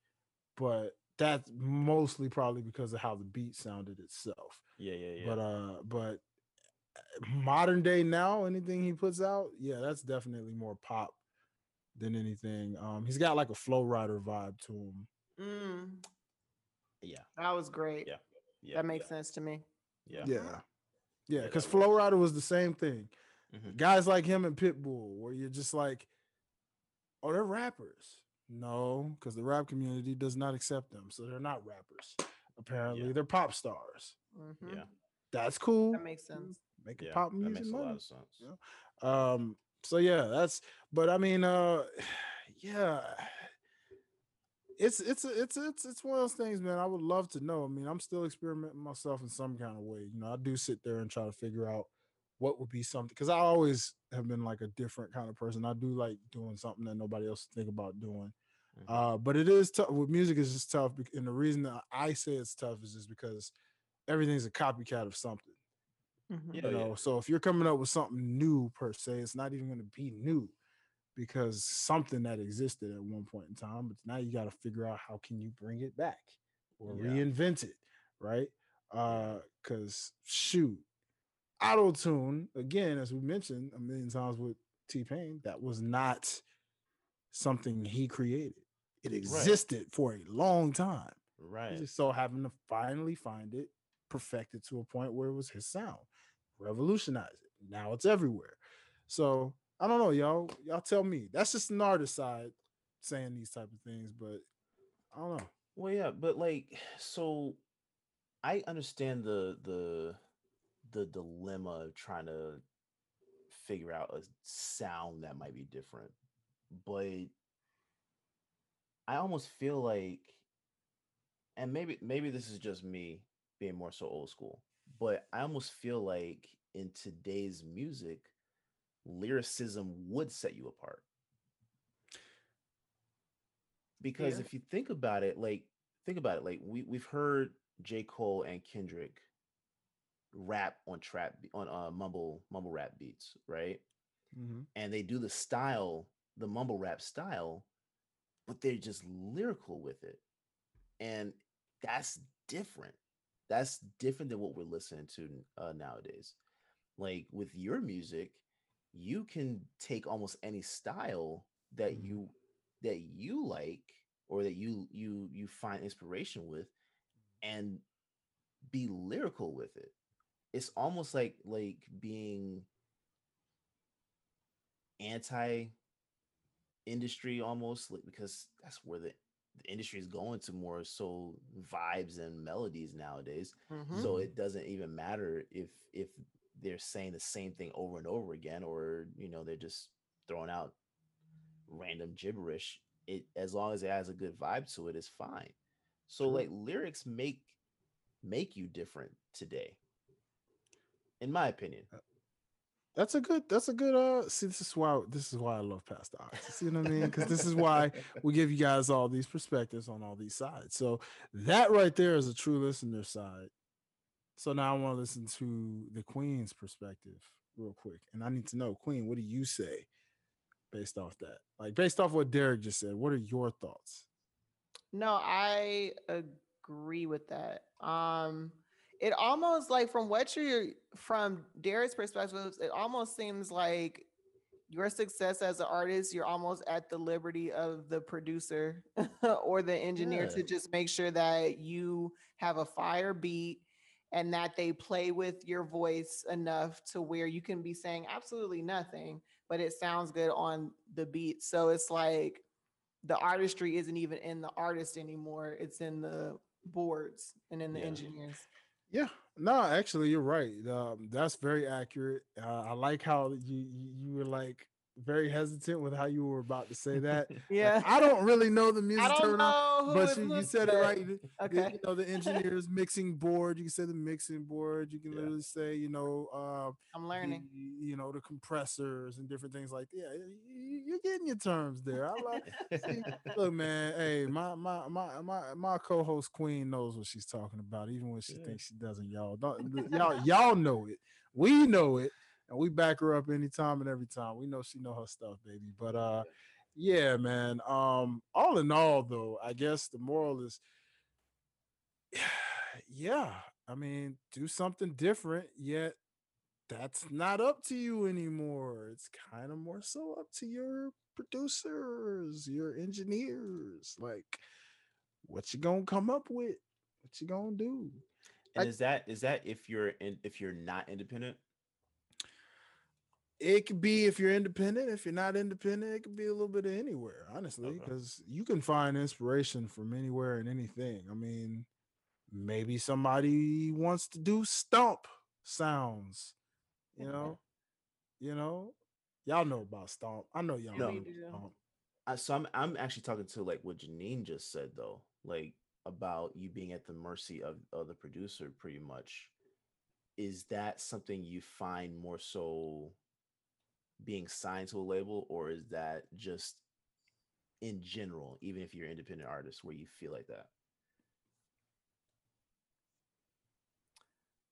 but that's mostly probably because of how the beat sounded itself. Yeah, yeah, yeah. But uh, but modern day now, anything he puts out, yeah, that's definitely more pop than anything. Um, he's got like a Flo Rida vibe to him. Mm, yeah, that was great. Yeah, yeah. that makes yeah, sense to me. Yeah. Yeah, yeah, Yeah, because Flo Rida was the same thing. Mhm. Guys like him and Pitbull, where you're just like, oh, they're rappers. No, because the rap community does not accept them, so they're not rappers. Apparently, Yeah. they're pop stars. Mhm. Yeah. That's cool. that makes sense. Making Yeah. pop that music makes a lot of sense. Yeah. um so yeah that's but i mean uh yeah it's it's it's it's it's one of those things man i would love to know i mean i'm still experimenting myself in some kind of way you know i do sit there and try to figure out what would be something because i always have been like a different kind of person i do like doing something that nobody else think about doing Mhm. uh but it is tough with music is just tough and the reason that i say it's tough is just because everything's a copycat of something Mhm. You know so if you're coming up with something new per se it's not even going to be new because something that existed at one point in time but now you got to figure out how can you bring it back or Yeah. reinvent it right uh because shoot auto tune again as we mentioned a million times with t-pain that was not something he created it existed for a long time he Right. just so happened to finally find it, perfect it to a point where it was his sound, revolutionize it. Now it's everywhere. So I don't know, y'all. Y'all tell me. That's just an artist side saying these type of things, but I don't know. Well, yeah, but like, so I understand the the the dilemma of trying to figure out a sound that might be different, but I almost feel like, and maybe maybe this is just me being more so old school, but I almost feel like in today's music, lyricism would set you apart. Because Yeah. if you think about it, like think about it, like we we've heard J. Cole and Kendrick rap on trap on uh mumble mumble rap beats, right? and they do the style, the mumble rap style, but they're just lyrical with it. And that's different. That's different than what we're listening to uh, nowadays. Like with your music, you can take almost any style that Mhm. you that you like or that you you you find inspiration with and be lyrical with it it's almost like like being anti industry almost like because that's where the, the industry is going to more so vibes and melodies nowadays Mhm. so it doesn't even matter if if they're saying the same thing over and over again or you know they're just throwing out random gibberish it as long as it has a good vibe to it is fine so True. like lyrics make make you different today in my opinion That's a good. That's a good. Uh, see, this is why. This is why I love Pass the Aux. You see what I mean? Because this is why we give you guys all these perspectives on all these sides. So that right there is a true listener side. So now I want to listen to the Queen's perspective real quick, and I need to know, Queen, what do you say based off that? Like based off what Derek just said, what are your thoughts? No, I agree with that. Um, it almost like from what you're from Derek's perspective, it almost seems like your success as an artist, you're almost at the liberty of the producer or the engineer Yeah. to just make sure that you have a fire beat and that they play with your voice enough to where you can be saying absolutely nothing, but it sounds good on the beat. So it's like the artistry isn't even in the artist anymore. It's in the boards and in the Yeah. engineers. Yeah, no, actually, you're right. Um, that's very accurate. Uh, I like how you you were like very hesitant with how you were about to say that. Like, Yeah. I don't really know the music I don't terminology, but you, you was, said it right. The- the- Okay. you know the engineer's mixing board. You can say the mixing board. You can Yeah. literally say you know uh, I'm learning. the- you know the compressors and different things like yeah. you- You're getting your terms there. I like. See, look, man. Hey, my my my my my co-host Queen knows what she's talking about, even when she Yeah. thinks she doesn't. Y'all, don't, y'all, y'all know it. We know it, and we back her up anytime and every time. We know she know her stuff, baby. But uh, yeah, man. Um, all in all, though, I guess the moral is, yeah. I mean, do something different. Yet that's not up to you anymore. It's kind of more so up to your producers, your engineers. Like, what you gonna come up with? What you gonna do? and I- is that is that if you're in if you're not independent It could be if you're independent. If you're not independent, it could be a little bit of anywhere, honestly, Okay. because you can find inspiration from anywhere and anything. I mean, maybe somebody wants to do stomp sounds, you know, you know, y'all know about stomp. I know y'all No. know about stomp. I, so I'm I'm actually talking to like what Janine just said though, like about you being at the mercy of, of the producer pretty much. Is that something you find more so being signed to a label, or is that just in general, even if you're an independent artist, where you feel like that?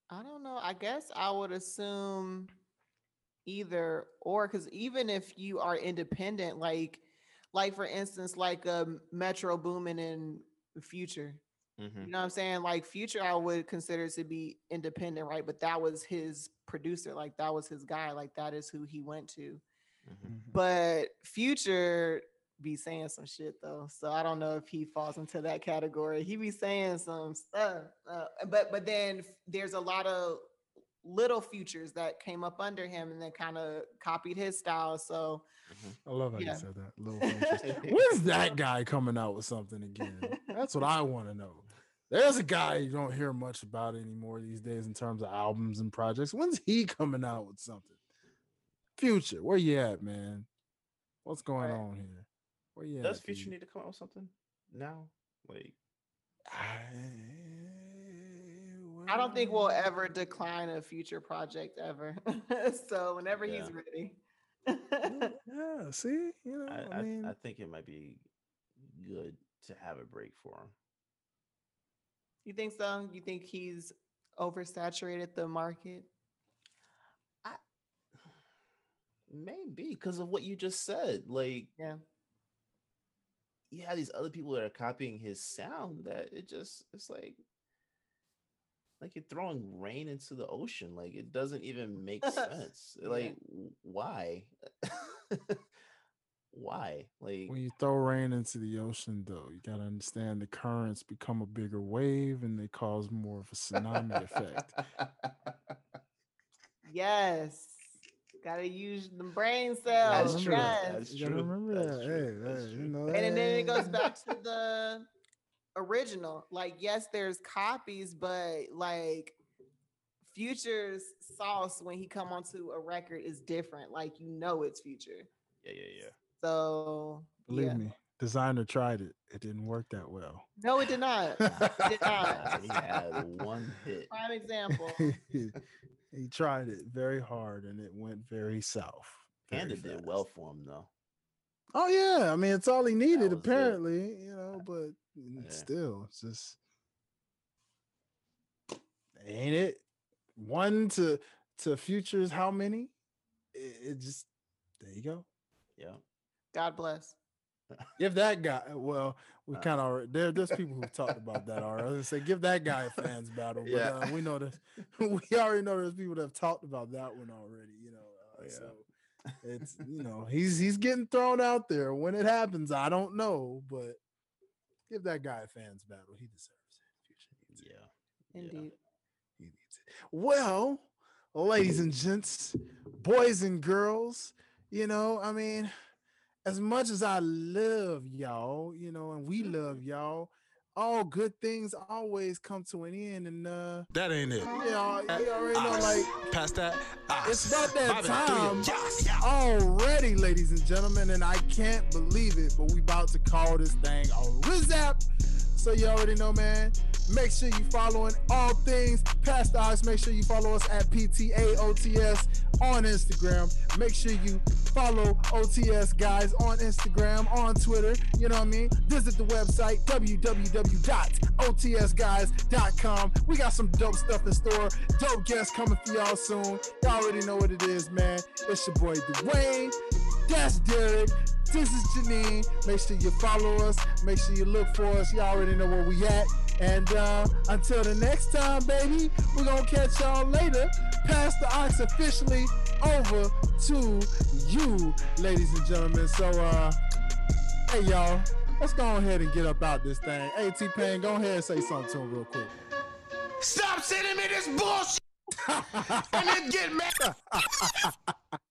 I don't know. I guess I would assume either or because even if you are independent, like like for instance, like um Metro Boomin and Future. Mhm. You know what I'm saying? Like Future, I would consider to be independent, right? But that was his producer, like that was his guy, like that is who he went to. Mhm. But Future be saying some shit though, so I don't know if he falls into that category. He be saying some stuff, uh, but but then there's a lot of little futures that came up under him and then kind of copied his style. So mm-hmm. I love how Yeah. you said that. Little Futures. When's that guy coming out with something again? That's what I want to know. There's a guy you don't hear much about anymore these days in terms of albums and projects. When's he coming out with something? Future, where you at, man? What's going Right. on here? Where you Does at? Future dude? need to come out with something now? Like, I don't think we'll well, ever decline a future project ever. so whenever he's ready. Yeah, see, you know, I, I, I, mean, I think it might be good to have a break for him. you think so? You think he's oversaturated the market? Maybe because of what you just said. Like, Yeah. you have these other people that are copying his sound that it just it's like like you're throwing rain into the ocean. Like it doesn't even make sense. Uh, like w- why? why? Like When you throw rain into the ocean, though, you gotta understand the currents become a bigger wave and they cause more of a tsunami effect. Yes. Gotta use the brain That's cells. true. Yes. That's You gotta true. remember That's that. true. Hey, That's hey, you know, And then it goes back to the original. Like, yes, there's copies, but like Future's sauce when he come onto a record is different. Like you know it's future. Yeah, yeah, yeah. So Believe yeah. me, Desiigner tried it. It didn't work that well. No, it did not. It did not. he had one hit. Prime example. he tried it very hard and it went very south. very Panda did fast. well for him though. Oh yeah, I mean it's all he needed was it. apparently, you know, but mm, Yeah. still, it's just ain't it one to to futures how many? It, it just there you go. Yeah. God bless. Give that guy well, we Uh, kind of already there. There's people who talked about that already. I was say give that guy a fans battle, but Yeah. uh, we know that we already know there's people that have talked about that one already. You know, uh, Oh, yeah. so it's you know he's he's getting thrown out there. When it happens, I don't know, but give that guy a fans battle. He deserves it. Future needs it. Yeah. Indeed. He needs it. Well, ladies and gents, boys and girls, you know, I mean, as much as I love y'all, you know, and we love mm-hmm. y'all, all good things always come to an end. And uh That ain't it. you know, you already know, like Past that. it's about that time Yeah, yeah. already, ladies and gentlemen, and I can't believe it, but we about to call this thing a Rizap. So you already know, man. Make sure you following all things past the. Make sure you follow us at PTAOTS on Instagram. Make sure you follow OTS guys on Instagram, on Twitter. You know what I mean? Visit the website www.otsguys.com. We got some dope stuff in store. Dope guests coming for y'all soon. Y'all already know what it is, man. It's your boy Dwayne. That's Derek. This is Janine. Make sure you follow us. Make sure you look for us. Y'all already know where we at. And uh, until the next time, baby, we're gonna catch y'all later. Pass the Aux officially over to you, ladies and gentlemen. So uh hey y'all, let's go ahead and get up out this thing. Hey T Pain, go ahead and say something to him real quick. Stop sending me this bullshit and then get mad.